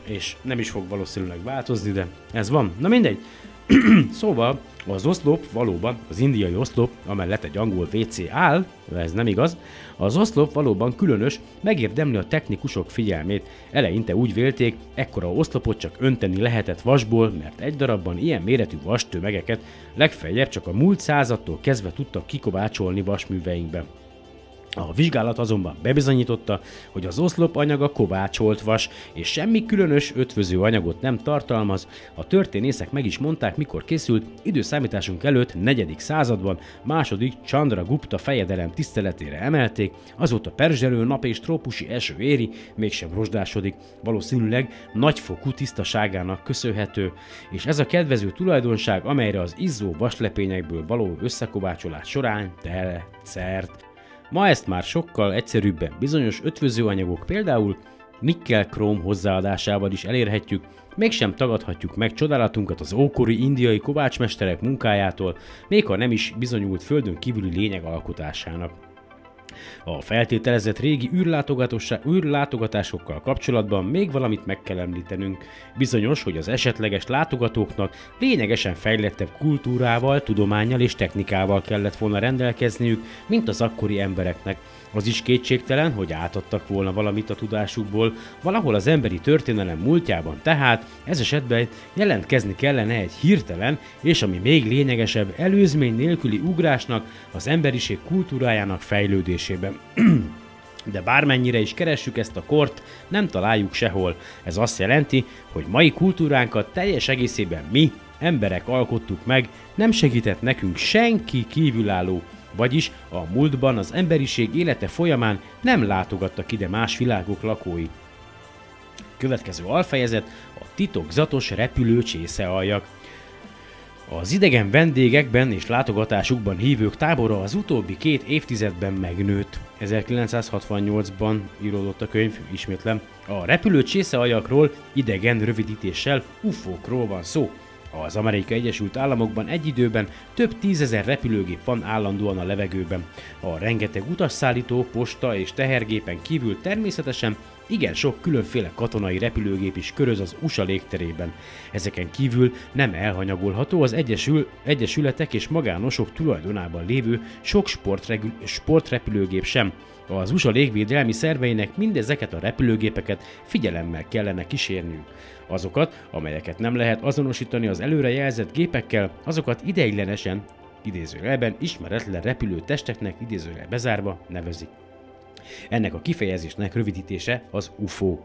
és nem is fog valószínűleg változni, de ez van. Na mindegy. szóval az oszlop valóban, az indiai oszlop, amellett egy angol WC áll, ez nem igaz, az oszlop valóban különös, megérdemli a technikusok figyelmét. Eleinte úgy vélték, ekkora oszlopot csak önteni lehetett vasból, mert egy darabban ilyen méretű vastömegeket legfeljebb csak a múlt századtól kezdve tudtak kikovácsolni vasműveinkbe. A vizsgálat azonban bebizonyította, hogy az oszlop anyaga kovácsolt vas, és semmi különös ötvöző anyagot nem tartalmaz. A történészek meg is mondták, mikor készült, időszámításunk előtt 4. században második Chandra Gupta fejedelem tiszteletére emelték, azóta perzselő nap és trópusi eső éri, mégsem rozsdásodik, valószínűleg nagyfokú tisztaságának köszönhető, és ez a kedvező tulajdonság, amelyre az izzó vaslepényekből való összekovácsolás során tele szert. Ma ezt már sokkal egyszerűbben bizonyos ötvözőanyagok például nikkel-króm hozzáadásával is elérhetjük, mégsem tagadhatjuk meg csodálatunkat az ókori indiai kovácsmesterek munkájától, még ha nem is bizonyult földön kívüli lényeg alkotásának. A feltételezett régi űrlátogatásokkal kapcsolatban még valamit meg kell említenünk. Bizonyos, hogy az esetleges látogatóknak lényegesen fejlettebb kultúrával, tudományjal és technikával kellett volna rendelkezniük, mint az akkori embereknek, az is kétségtelen, hogy átadtak volna valamit a tudásukból, valahol az emberi történelem múltjában, tehát ez esetben jelentkezni kellene egy hirtelen, és ami még lényegesebb, előzmény nélküli ugrásnak, az emberiség kultúrájának fejlődésében. De bármennyire is keressük ezt a kort, nem találjuk sehol. Ez azt jelenti, hogy mai kultúránkat teljes egészében mi, emberek alkottuk meg, nem segített nekünk senki kívülálló, vagyis a múltban az emberiség élete folyamán nem látogattak ide más világok lakói. Következő alfejezet a titokzatos repülő csészealjak. Az idegen vendégekben és látogatásukban hívők tábora az utóbbi két évtizedben megnőtt. 1968-ban íródott a könyv, ismétlem. A repülő csészealjakról idegen rövidítéssel UFO-król van szó, az Amerikai Egyesült Államokban egy időben több tízezer repülőgép van állandóan a levegőben. A rengeteg utasszállító, posta és tehergépen kívül természetesen igen sok különféle katonai repülőgép is köröz az USA légterében. Ezeken kívül nem elhanyagolható az egyesül, egyesületek és magánosok tulajdonában lévő sok sportrepülőgép sem. Az USA légvédelmi szerveinek mindezeket a repülőgépeket figyelemmel kellene kísérniük. Azokat, amelyeket nem lehet azonosítani az előre jelzett gépekkel, azokat ideiglenesen, idézőjelben ismeretlen repülő testeknek idézőjel bezárva nevezik. Ennek a kifejezésnek rövidítése az UFO.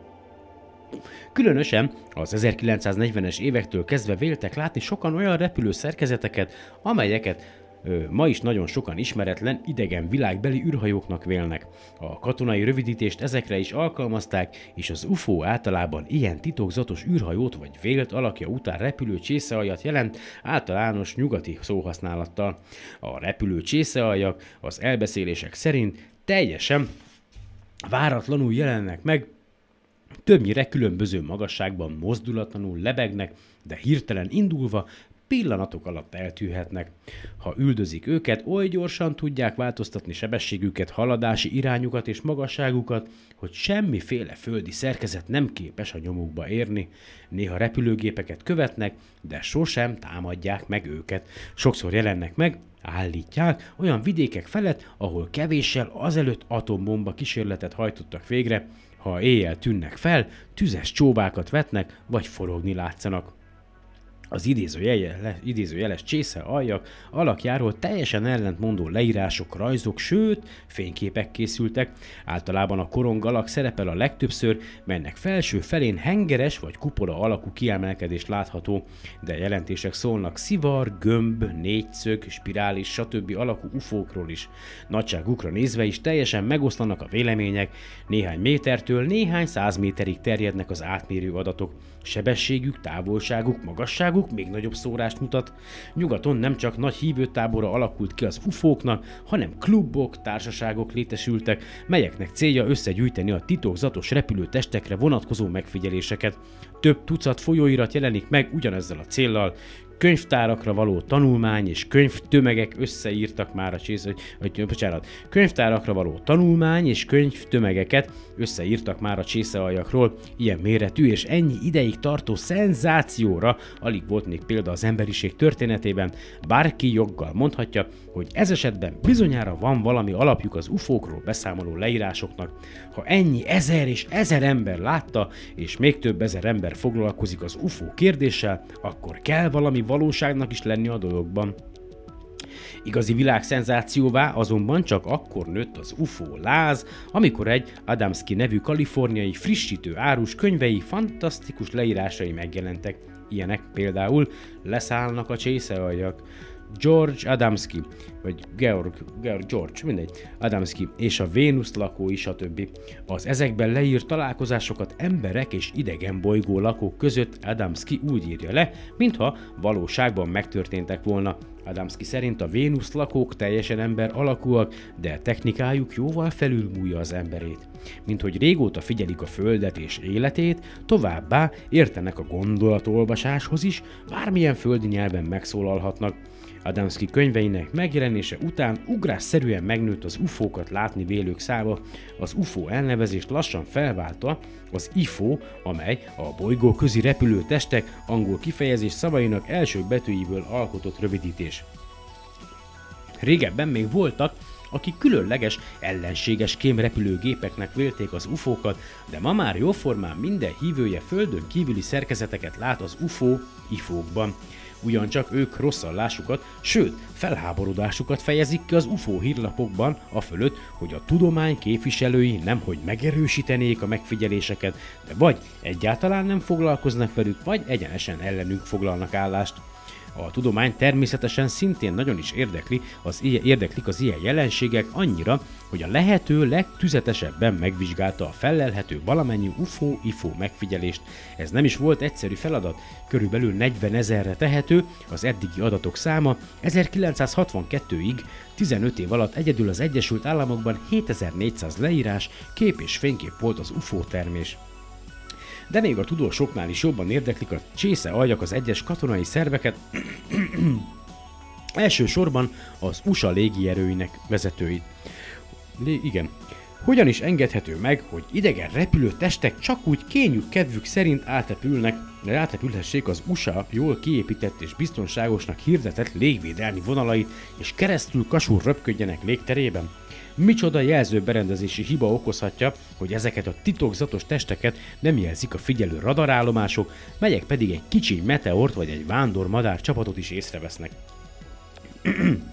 Különösen az 1940-es évektől kezdve véltek látni sokan olyan repülő szerkezeteket, amelyeket ma is nagyon sokan ismeretlen, idegen világbeli űrhajóknak vélnek. A katonai rövidítést ezekre is alkalmazták, és az UFO általában ilyen titokzatos űrhajót vagy vélt alakja után repülő csészealjat jelent általános nyugati szóhasználattal. A repülő csészealjak az elbeszélések szerint teljesen váratlanul jelennek meg, többnyire különböző magasságban mozdulatlanul lebegnek, de hirtelen indulva pillanatok alatt eltűhetnek. Ha üldözik őket, oly gyorsan tudják változtatni sebességüket, haladási irányukat és magasságukat, hogy semmiféle földi szerkezet nem képes a nyomukba érni. Néha repülőgépeket követnek, de sosem támadják meg őket. Sokszor jelennek meg, állítják, olyan vidékek felett, ahol kevéssel azelőtt atombomba kísérletet hajtottak végre, ha éjjel tűnnek fel, tüzes csóbákat vetnek, vagy forogni látszanak. Az idézőjeles, csésze aljak alakjáról teljesen ellentmondó leírások, rajzok, sőt, fényképek készültek. Általában a korong alak szerepel a legtöbbször, melynek felső felén hengeres vagy kupola alakú kiemelkedés látható, de jelentések szólnak szivar, gömb, négyszög, spirális, stb. alakú ufókról is. Nagyságukra nézve is teljesen megoszlanak a vélemények, néhány métertől néhány száz méterig terjednek az átmérő adatok. Sebességük, távolságuk, magasságuk még nagyobb szórást mutat. Nyugaton nem csak nagy hívőtábora alakult ki az ufóknak, hanem klubok, társaságok létesültek, melyeknek célja összegyűjteni a titokzatos repülőtestekre vonatkozó megfigyeléseket. Több tucat folyóirat jelenik meg ugyanezzel a céllal, könyvtárakra való tanulmány és könyvtömegek összeírtak már a csész, vagy, vagy bocsánat, könyvtárakra való tanulmány és könyvtömegeket összeírtak már a csészealjakról, ilyen méretű és ennyi ideig tartó szenzációra. Alig volt még példa az emberiség történetében, bárki joggal mondhatja, hogy ez esetben bizonyára van valami alapjuk az ufókról beszámoló leírásoknak. Ha ennyi ezer és ezer ember látta, és még több ezer ember foglalkozik az UFO kérdéssel, akkor kell valami valóságnak is lenni a dologban. Igazi világszenzációvá azonban csak akkor nőtt az UFO láz, amikor egy Adamski nevű kaliforniai frissítő árus könyvei fantasztikus leírásai megjelentek. Ilyenek például leszállnak a csészealjak, George Adamski, vagy Georg, Georg George, mindegy, Adamski, és a Vénusz lakói, stb. Az ezekben leírt találkozásokat emberek és idegen bolygó lakók között Adamski úgy írja le, mintha valóságban megtörténtek volna. Adamski szerint a Vénusz lakók teljesen ember alakúak, de technikájuk jóval felülmúlja az emberét. Mint hogy régóta figyelik a Földet és életét, továbbá értenek a gondolatolvasáshoz is, bármilyen földi nyelven megszólalhatnak. Adamski könyveinek megjelenése után ugrásszerűen megnőtt az UFO-kat látni vélők száma, az UFO elnevezést lassan felválta az IFO, amely a bolygó közi repülő testek angol kifejezés szavainak első betűjéből alkotott rövidítés. Régebben még voltak, akik különleges, ellenséges kémrepülőgépeknek vélték az UFO-kat, de ma már jóformán minden hívője földön kívüli szerkezeteket lát az UFO ifókban ugyancsak ők rosszallásukat, sőt felháborodásukat fejezik ki az UFO hírlapokban a fölött, hogy a tudomány képviselői nemhogy megerősítenék a megfigyeléseket, de vagy egyáltalán nem foglalkoznak velük, vagy egyenesen ellenünk foglalnak állást. A tudomány természetesen szintén nagyon is érdekli az érdeklik az ilyen jelenségek annyira, hogy a lehető legtüzetesebben megvizsgálta a felelhető valamennyi UFO-IFO megfigyelést. Ez nem is volt egyszerű feladat, körülbelül 40 ezerre tehető az eddigi adatok száma, 1962-ig 15 év alatt egyedül az Egyesült Államokban 7400 leírás, kép és fénykép volt az UFO termés de még a tudósoknál is jobban érdeklik a csésze aljak az egyes katonai szerveket, elsősorban az USA légierőinek vezetőit. Lé, igen. Hogyan is engedhető meg, hogy idegen repülő testek csak úgy kényük kedvük szerint átepülnek, de átepülhessék az USA jól kiépített és biztonságosnak hirdetett légvédelmi vonalait, és keresztül kasul röpködjenek légterében? Micsoda jelző berendezési hiba okozhatja, hogy ezeket a titokzatos testeket nem jelzik a figyelő radarállomások, melyek pedig egy kicsi meteort vagy egy vándor madár csapatot is észrevesznek.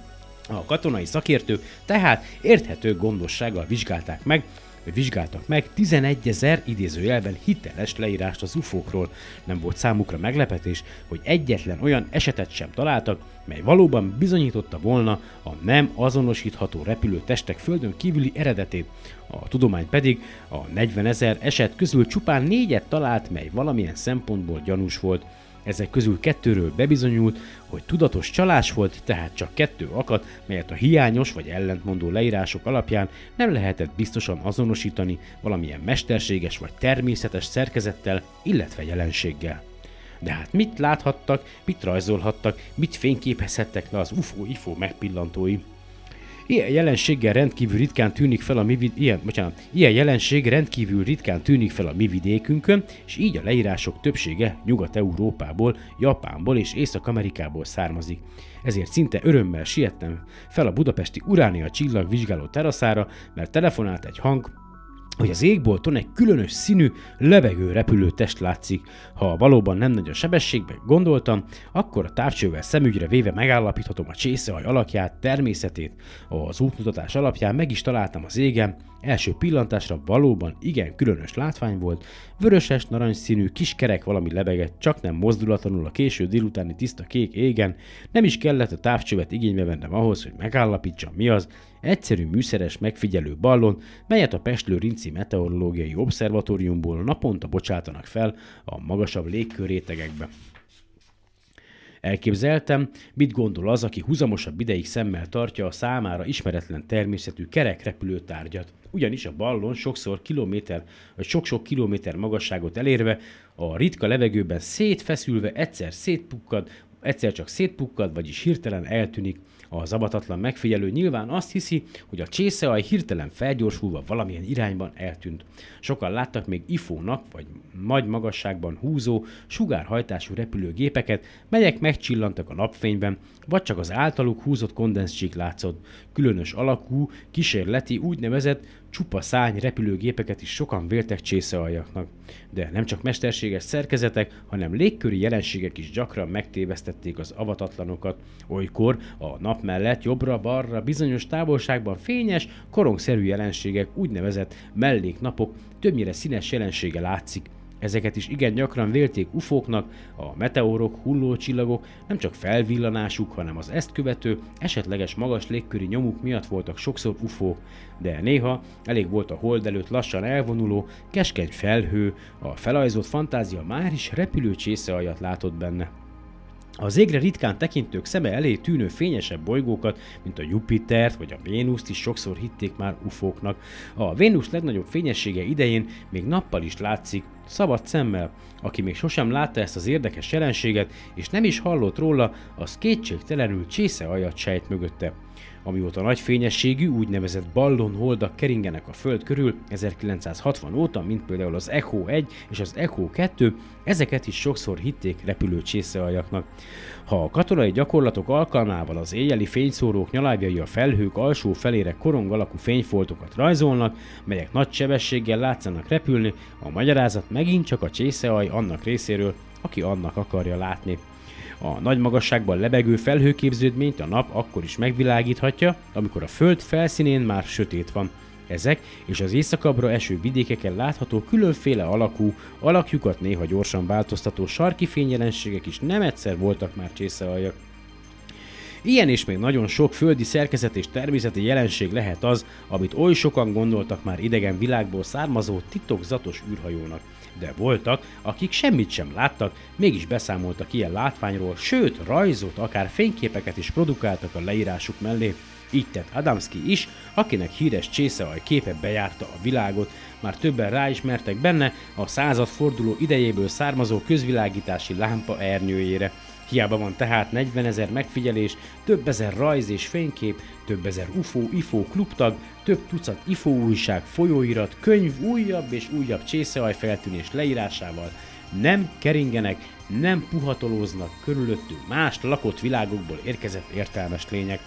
A katonai szakértők tehát érthető gondossággal vizsgálták meg, vizsgáltak meg 11 ezer idézőjelben hiteles leírást az UFO-król. Nem volt számukra meglepetés, hogy egyetlen olyan esetet sem találtak, mely valóban bizonyította volna a nem azonosítható repülőtestek földön kívüli eredetét. A tudomány pedig a 40 ezer eset közül csupán négyet talált, mely valamilyen szempontból gyanús volt. Ezek közül kettőről bebizonyult, hogy tudatos csalás volt, tehát csak kettő akadt, melyet a hiányos vagy ellentmondó leírások alapján nem lehetett biztosan azonosítani valamilyen mesterséges vagy természetes szerkezettel, illetve jelenséggel. De hát mit láthattak, mit rajzolhattak, mit fényképezhettek le az UFO-IFO megpillantói? Ilyen jelenséggel rendkívül ritkán tűnik fel a mi vid- ilyen, bocsánat, ilyen jelenség rendkívül ritkán tűnik fel a mi vidékünkön, és így a leírások többsége Nyugat-Európából, Japánból és Észak-Amerikából származik. Ezért szinte örömmel siettem fel a budapesti Uránia csillagvizsgáló teraszára, mert telefonált egy hang, hogy az égbolton egy különös színű, lebegő repülő test látszik. Ha valóban nem nagy a sebességbe gondoltam, akkor a távcsővel szemügyre véve megállapíthatom a csészehaj alakját, természetét. Az útmutatás alapján meg is találtam az égen, Első pillantásra valóban igen különös látvány volt, vöröses, narancsszínű, kis kerek valami lebegett, csak nem mozdulatlanul a késő délutáni tiszta kék égen, nem is kellett a távcsövet igénybe vennem ahhoz, hogy megállapítsam mi az, egyszerű műszeres megfigyelő ballon, melyet a Pestlő Rinci Meteorológiai Obszervatóriumból naponta bocsátanak fel a magasabb légkörrétegekbe. Elképzeltem, mit gondol az, aki huzamosabb ideig szemmel tartja a számára ismeretlen természetű kerek repülőtárgyat. Ugyanis a ballon sokszor kilométer, vagy sok-sok kilométer magasságot elérve a ritka levegőben szétfeszülve egyszer szétpukkad, egyszer csak szétpukkad, vagyis hirtelen eltűnik, a zabatatlan megfigyelő nyilván azt hiszi, hogy a csészeaj hirtelen felgyorsulva valamilyen irányban eltűnt. Sokan láttak még ifónak, vagy nagy magasságban húzó, sugárhajtású repülőgépeket, melyek megcsillantak a napfényben, vagy csak az általuk húzott kondenszcsík látszott. Különös alakú, kísérleti, úgynevezett csupa szány repülőgépeket is sokan véltek csészealjaknak. De nem csak mesterséges szerkezetek, hanem légköri jelenségek is gyakran megtévesztették az avatatlanokat. Olykor a nap mellett jobbra-balra bizonyos távolságban fényes, korongszerű jelenségek, úgynevezett melléknapok, többnyire színes jelensége látszik, Ezeket is igen gyakran vélték ufóknak, a meteorok, hullócsillagok nem csak felvillanásuk, hanem az ezt követő, esetleges magas légköri nyomuk miatt voltak sokszor ufók, de néha elég volt a hold előtt lassan elvonuló, keskeny felhő, a felajzott fantázia már is repülő aljat látott benne. Az égre ritkán tekintők szeme elé tűnő fényesebb bolygókat, mint a Jupitert vagy a Vénuszt is sokszor hitték már ufóknak. A Vénusz legnagyobb fényessége idején még nappal is látszik, szabad szemmel. Aki még sosem látta ezt az érdekes jelenséget, és nem is hallott róla, az kétségtelenül csésze ajat sejt mögötte. Amióta nagy fényességű, úgynevezett ballonholdak keringenek a Föld körül 1960 óta, mint például az Echo 1 és az Echo 2, ezeket is sokszor hitték repülő csészealjaknak. Ha a katonai gyakorlatok alkalmával az éjjeli fényszórók nyalábjai a felhők alsó felére korong alakú fényfoltokat rajzolnak, melyek nagy sebességgel látszanak repülni, a magyarázat megint csak a csészeaj annak részéről, aki annak akarja látni. A nagy magasságban lebegő felhőképződményt a nap akkor is megvilágíthatja, amikor a föld felszínén már sötét van. Ezek és az északabbra eső vidékeken látható különféle alakú, alakjukat néha gyorsan változtató sarki fényjelenségek is nem egyszer voltak már csészealjak. Ilyen és még nagyon sok földi szerkezet és természeti jelenség lehet az, amit oly sokan gondoltak már idegen világból származó titokzatos űrhajónak de voltak, akik semmit sem láttak, mégis beszámoltak ilyen látványról, sőt, rajzot, akár fényképeket is produkáltak a leírásuk mellé. Így tett Adamski is, akinek híres csészeaj képe bejárta a világot, már többen ráismertek benne a századforduló idejéből származó közvilágítási lámpa ernyőjére. Hiába van tehát 40 ezer megfigyelés, több ezer rajz és fénykép, több ezer UFO, IFO klubtag, több tucat IFO újság, folyóirat, könyv újabb és újabb csészeaj feltűnés leírásával nem keringenek, nem puhatolóznak körülöttünk más lakott világokból érkezett értelmes lények.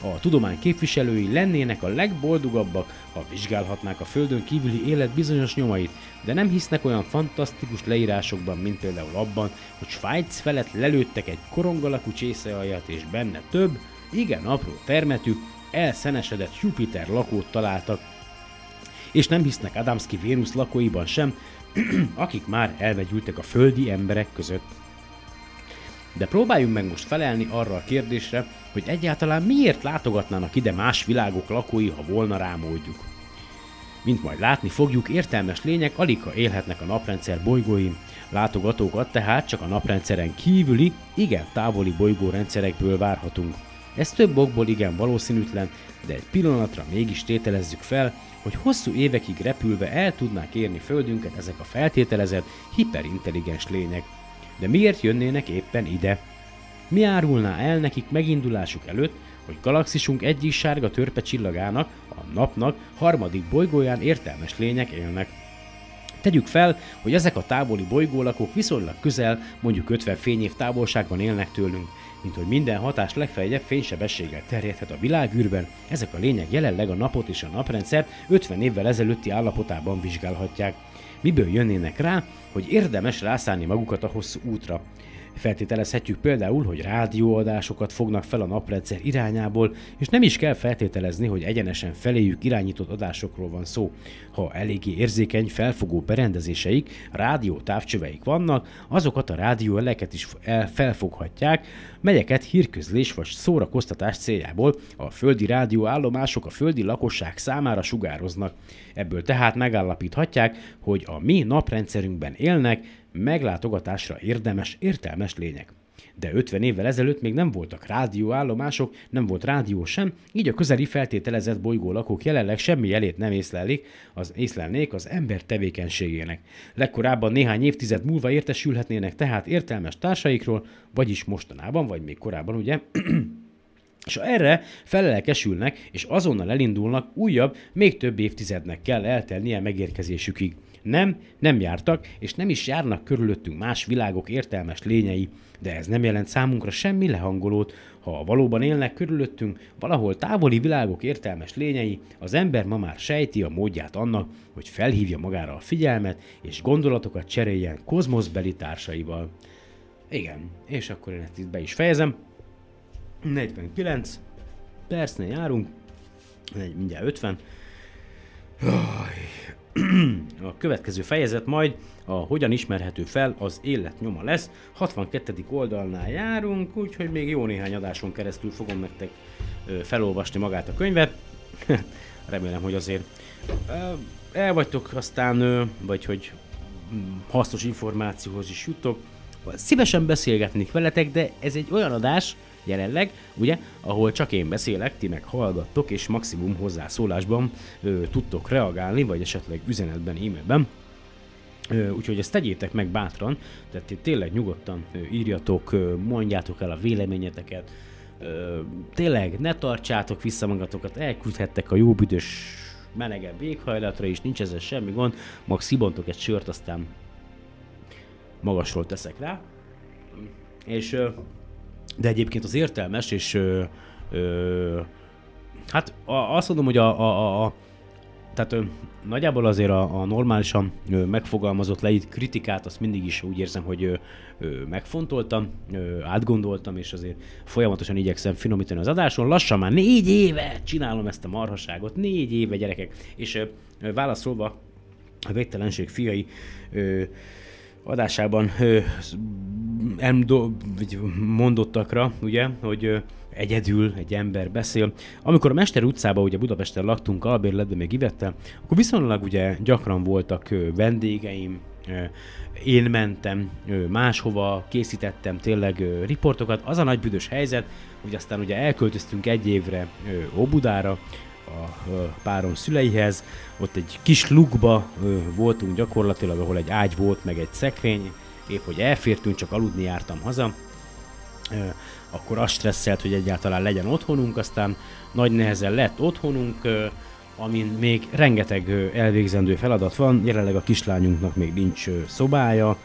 A tudomány képviselői lennének a legboldogabbak, ha vizsgálhatnák a Földön kívüli élet bizonyos nyomait, de nem hisznek olyan fantasztikus leírásokban, mint például abban, hogy Svájc felett lelőttek egy korongalakú csészealjat, és benne több, igen apró termetű, elszenesedett Jupiter lakót találtak. És nem hisznek Adamski Vénusz lakóiban sem, akik már elvegyültek a földi emberek között. De próbáljunk meg most felelni arra a kérdésre, hogy egyáltalán miért látogatnának ide más világok lakói, ha volna rá módjuk. Mint majd látni fogjuk, értelmes lények alig élhetnek a naprendszer bolygóin, látogatókat tehát csak a naprendszeren kívüli, igen távoli bolygórendszerekből várhatunk. Ez több okból igen valószínűtlen, de egy pillanatra mégis tételezzük fel, hogy hosszú évekig repülve el tudnák érni Földünket ezek a feltételezett, hiperintelligens lények. De miért jönnének éppen ide? Mi árulná el nekik megindulásuk előtt, hogy galaxisunk egyik sárga törpe csillagának, a napnak harmadik bolygóján értelmes lények élnek? Tegyük fel, hogy ezek a távoli bolygólakók viszonylag közel, mondjuk 50 fényév távolságban élnek tőlünk. Mint hogy minden hatás legfeljebb fénysebességgel terjedhet a világűrben, ezek a lények jelenleg a napot és a naprendszert 50 évvel ezelőtti állapotában vizsgálhatják. Miből jönnének rá, hogy érdemes rászállni magukat a hosszú útra? Feltételezhetjük például, hogy rádióadásokat fognak fel a naprendszer irányából, és nem is kell feltételezni, hogy egyenesen feléjük irányított adásokról van szó. Ha eléggé érzékeny, felfogó berendezéseik, rádió távcsöveik vannak, azokat a rádióeleket is felfoghatják, melyeket hírközlés vagy szórakoztatás céljából a földi rádióállomások a földi lakosság számára sugároznak. Ebből tehát megállapíthatják, hogy a mi naprendszerünkben élnek, meglátogatásra érdemes, értelmes lények. De 50 évvel ezelőtt még nem voltak rádióállomások, nem volt rádió sem, így a közeli feltételezett bolygó lakók jelenleg semmi jelét nem észlelik, az észlelnék az ember tevékenységének. Legkorábban néhány évtized múlva értesülhetnének tehát értelmes társaikról, vagyis mostanában, vagy még korábban, ugye, és ha erre felelekesülnek, és azonnal elindulnak, újabb, még több évtizednek kell eltelnie megérkezésükig. Nem, nem jártak, és nem is járnak körülöttünk más világok értelmes lényei, de ez nem jelent számunkra semmi lehangolót, ha valóban élnek körülöttünk valahol távoli világok értelmes lényei, az ember ma már sejti a módját annak, hogy felhívja magára a figyelmet, és gondolatokat cseréljen kozmoszbeli társaival. Igen, és akkor én ezt itt be is fejezem. 49 percnél járunk, mindjárt 50. A következő fejezet majd a hogyan ismerhető fel az élet nyoma lesz. 62. oldalnál járunk, úgyhogy még jó néhány adáson keresztül fogom nektek felolvasni magát a könyvet. Remélem, hogy azért el vagytok aztán, vagy hogy mm, hasznos információhoz is jutok. Szívesen beszélgetnék veletek, de ez egy olyan adás, jelenleg, ugye, ahol csak én beszélek, ti meg hallgattok, és maximum hozzászólásban ö, tudtok reagálni, vagy esetleg üzenetben, e-mailben. Úgyhogy ezt tegyétek meg bátran, tehát tényleg nyugodtan írjatok, mondjátok el a véleményeteket, tényleg ne tartsátok vissza magatokat, elküldhettek a jó büdös melegebb éghajlatra is, nincs ezzel semmi gond, max szibontok egy sört, aztán magasról teszek rá. És de egyébként az értelmes, és ö, ö, hát a, azt mondom, hogy a, a, a tehát ö, nagyjából azért a, a normálisan ö, megfogalmazott leírt kritikát azt mindig is úgy érzem, hogy ö, ö, megfontoltam, ö, átgondoltam, és azért folyamatosan igyekszem finomítani az adáson. Lassan már négy éve csinálom ezt a marhaságot, négy éve gyerekek, és ö, ö, válaszolva a végtelenség fiai ö, adásában ö, emdo, mondottakra, ugye, hogy egyedül egy ember beszél. Amikor a Mester utcában, ugye Budapesten laktunk, albérletben még Ivettel, akkor viszonylag ugye gyakran voltak vendégeim, én mentem máshova, készítettem tényleg riportokat. Az a nagy büdös helyzet, hogy aztán ugye elköltöztünk egy évre Óbudára, a párom szüleihez, ott egy kis lukba voltunk gyakorlatilag, ahol egy ágy volt, meg egy szekrény, épp hogy elfértünk, csak aludni jártam haza, akkor azt stresszelt, hogy egyáltalán legyen otthonunk, aztán nagy nehezen lett otthonunk, amin még rengeteg elvégzendő feladat van, jelenleg a kislányunknak még nincs szobája,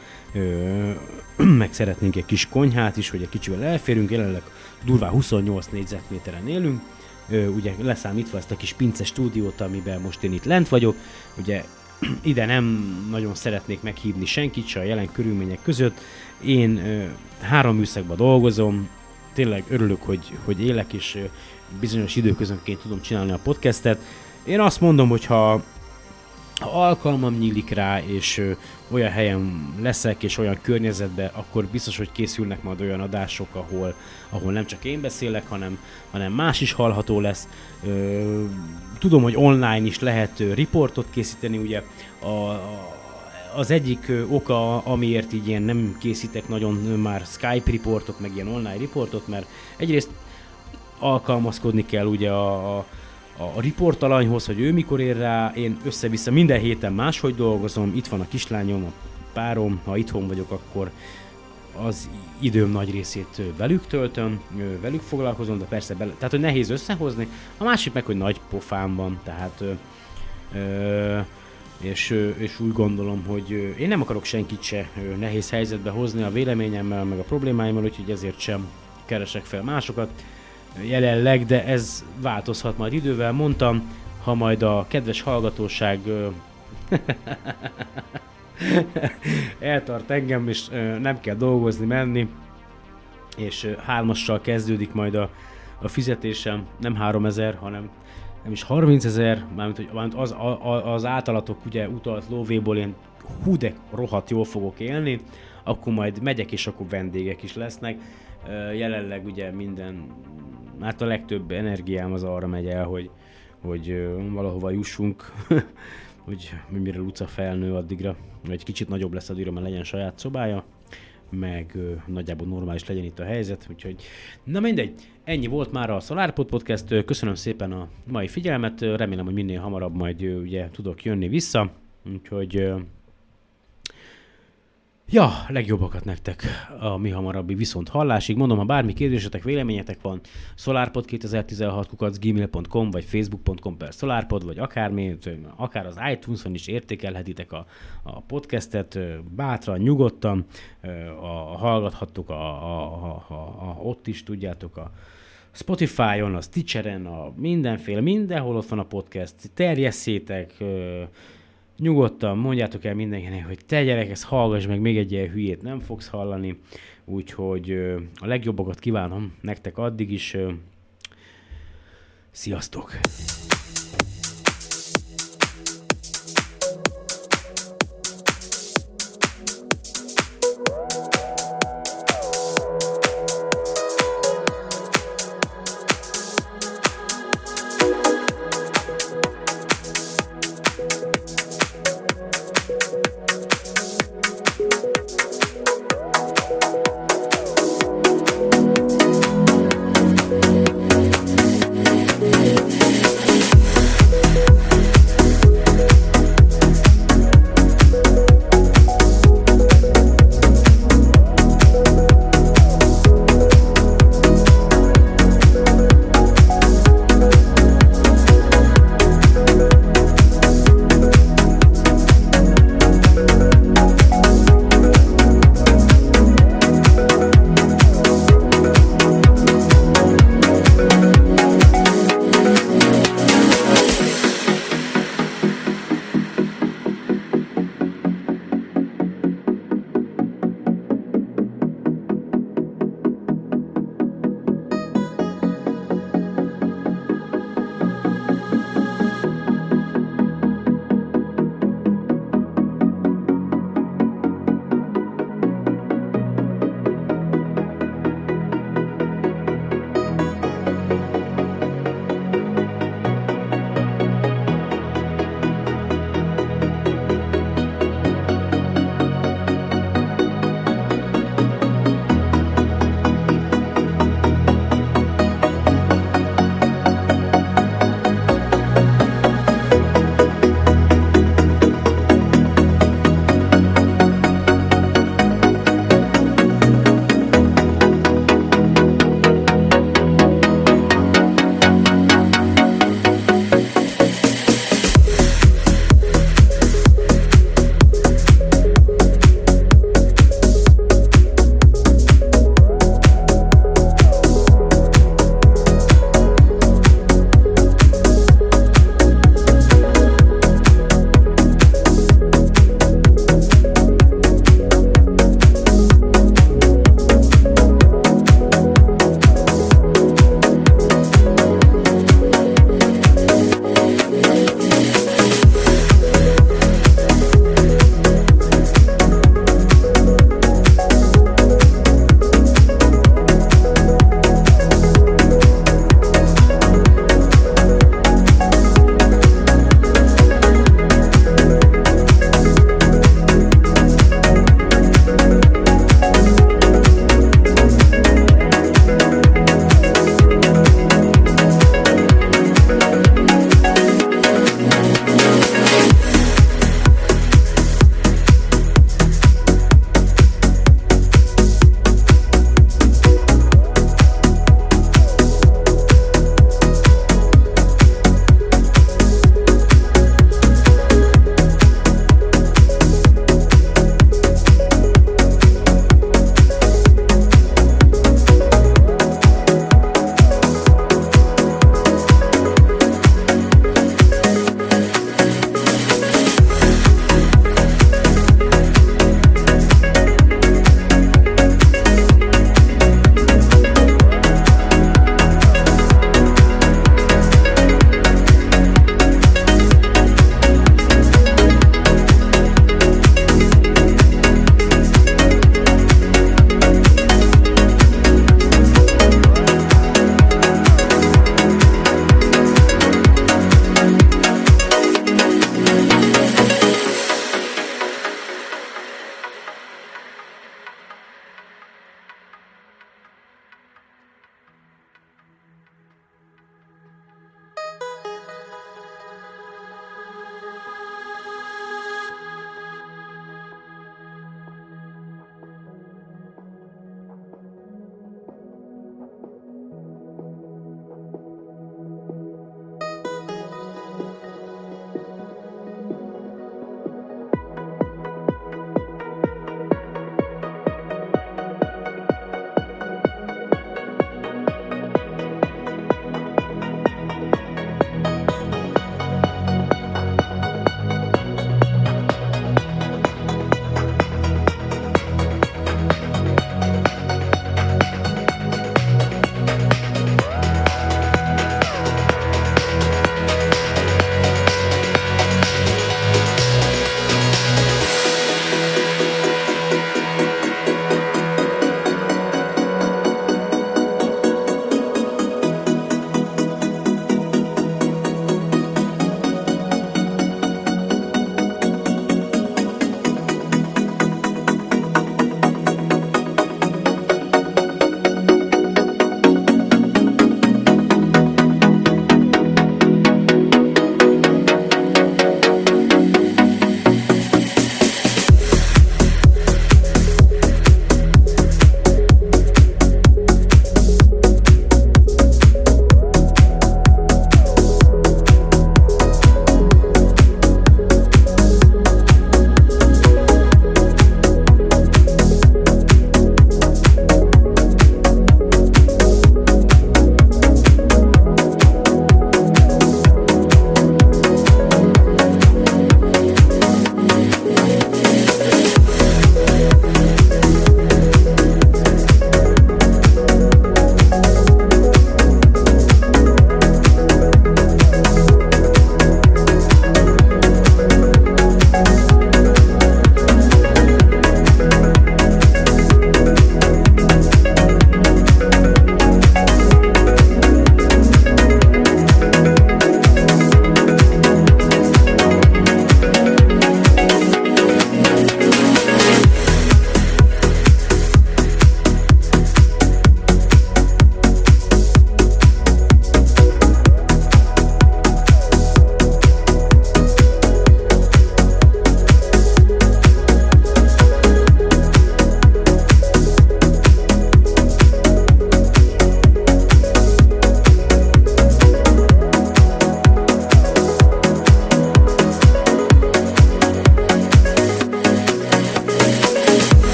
meg szeretnénk egy kis konyhát is, hogy egy kicsivel elférünk, jelenleg durvá 28 négyzetméteren élünk, ugye leszámítva ezt a kis pince stúdiót, amiben most én itt lent vagyok, ugye ide nem nagyon szeretnék meghívni senkit se a jelen körülmények között. Én három műszakban dolgozom, tényleg örülök, hogy, hogy élek, és bizonyos időközönként tudom csinálni a podcastet. Én azt mondom, hogy ha alkalmam nyílik rá, és ö, olyan helyen leszek, és olyan környezetben, akkor biztos, hogy készülnek majd olyan adások, ahol, ahol nem csak én beszélek, hanem, hanem más is hallható lesz. Ö, tudom, hogy online is lehet ö, riportot készíteni, ugye a, a az egyik oka, amiért így ilyen nem készítek nagyon már Skype riportot, meg ilyen online riportot, mert egyrészt alkalmazkodni kell ugye a, a a riportalanyhoz, hogy ő mikor ér rá, én össze-vissza minden héten máshogy dolgozom, itt van a kislányom, a párom, ha itthon vagyok, akkor az időm nagy részét velük töltöm, velük foglalkozom, de persze bele, tehát hogy nehéz összehozni. A másik meg, hogy nagy pofám van, tehát ö, és, és úgy gondolom, hogy én nem akarok senkit se nehéz helyzetbe hozni a véleményemmel, meg a problémáimmal, úgyhogy ezért sem keresek fel másokat jelenleg, de ez változhat majd idővel. Mondtam, ha majd a kedves hallgatóság eltart engem, és nem kell dolgozni, menni, és hármassal kezdődik majd a, a fizetésem, nem 3000, hanem nem is 30 ezer, mármint, hogy, mármint az, az általatok ugye utalt lóvéból én hú de rohadt jól fogok élni, akkor majd megyek, és akkor vendégek is lesznek. Jelenleg ugye minden, hát a legtöbb energiám az arra megy el, hogy, hogy valahova jussunk, hogy mire Luca felnő addigra, vagy kicsit nagyobb lesz addigra, mert legyen saját szobája, meg ö, nagyjából normális legyen itt a helyzet, úgyhogy na mindegy, ennyi volt már a SolarPod Podcast, köszönöm szépen a mai figyelmet, remélem, hogy minél hamarabb majd ö, ugye tudok jönni vissza, úgyhogy Ja, legjobbakat nektek a mi hamarabbi viszont hallásig. Mondom, ha bármi kérdésetek, véleményetek van, solarpod 2016 kukac gmail.com, vagy facebook.com per solarpod, vagy akármi, akár az iTunes-on is értékelhetitek a, a podcastet, bátran, nyugodtan, a, a hallgathattuk a, a, a, a, a, ott is, tudjátok, a Spotify-on, a Stitcheren, a mindenféle, mindenhol ott van a podcast, terjesszétek, nyugodtan mondjátok el mindenkinek, hogy te gyerek, ezt hallgass meg, még egy ilyen hülyét nem fogsz hallani, úgyhogy a legjobbakat kívánom nektek addig is. Sziasztok!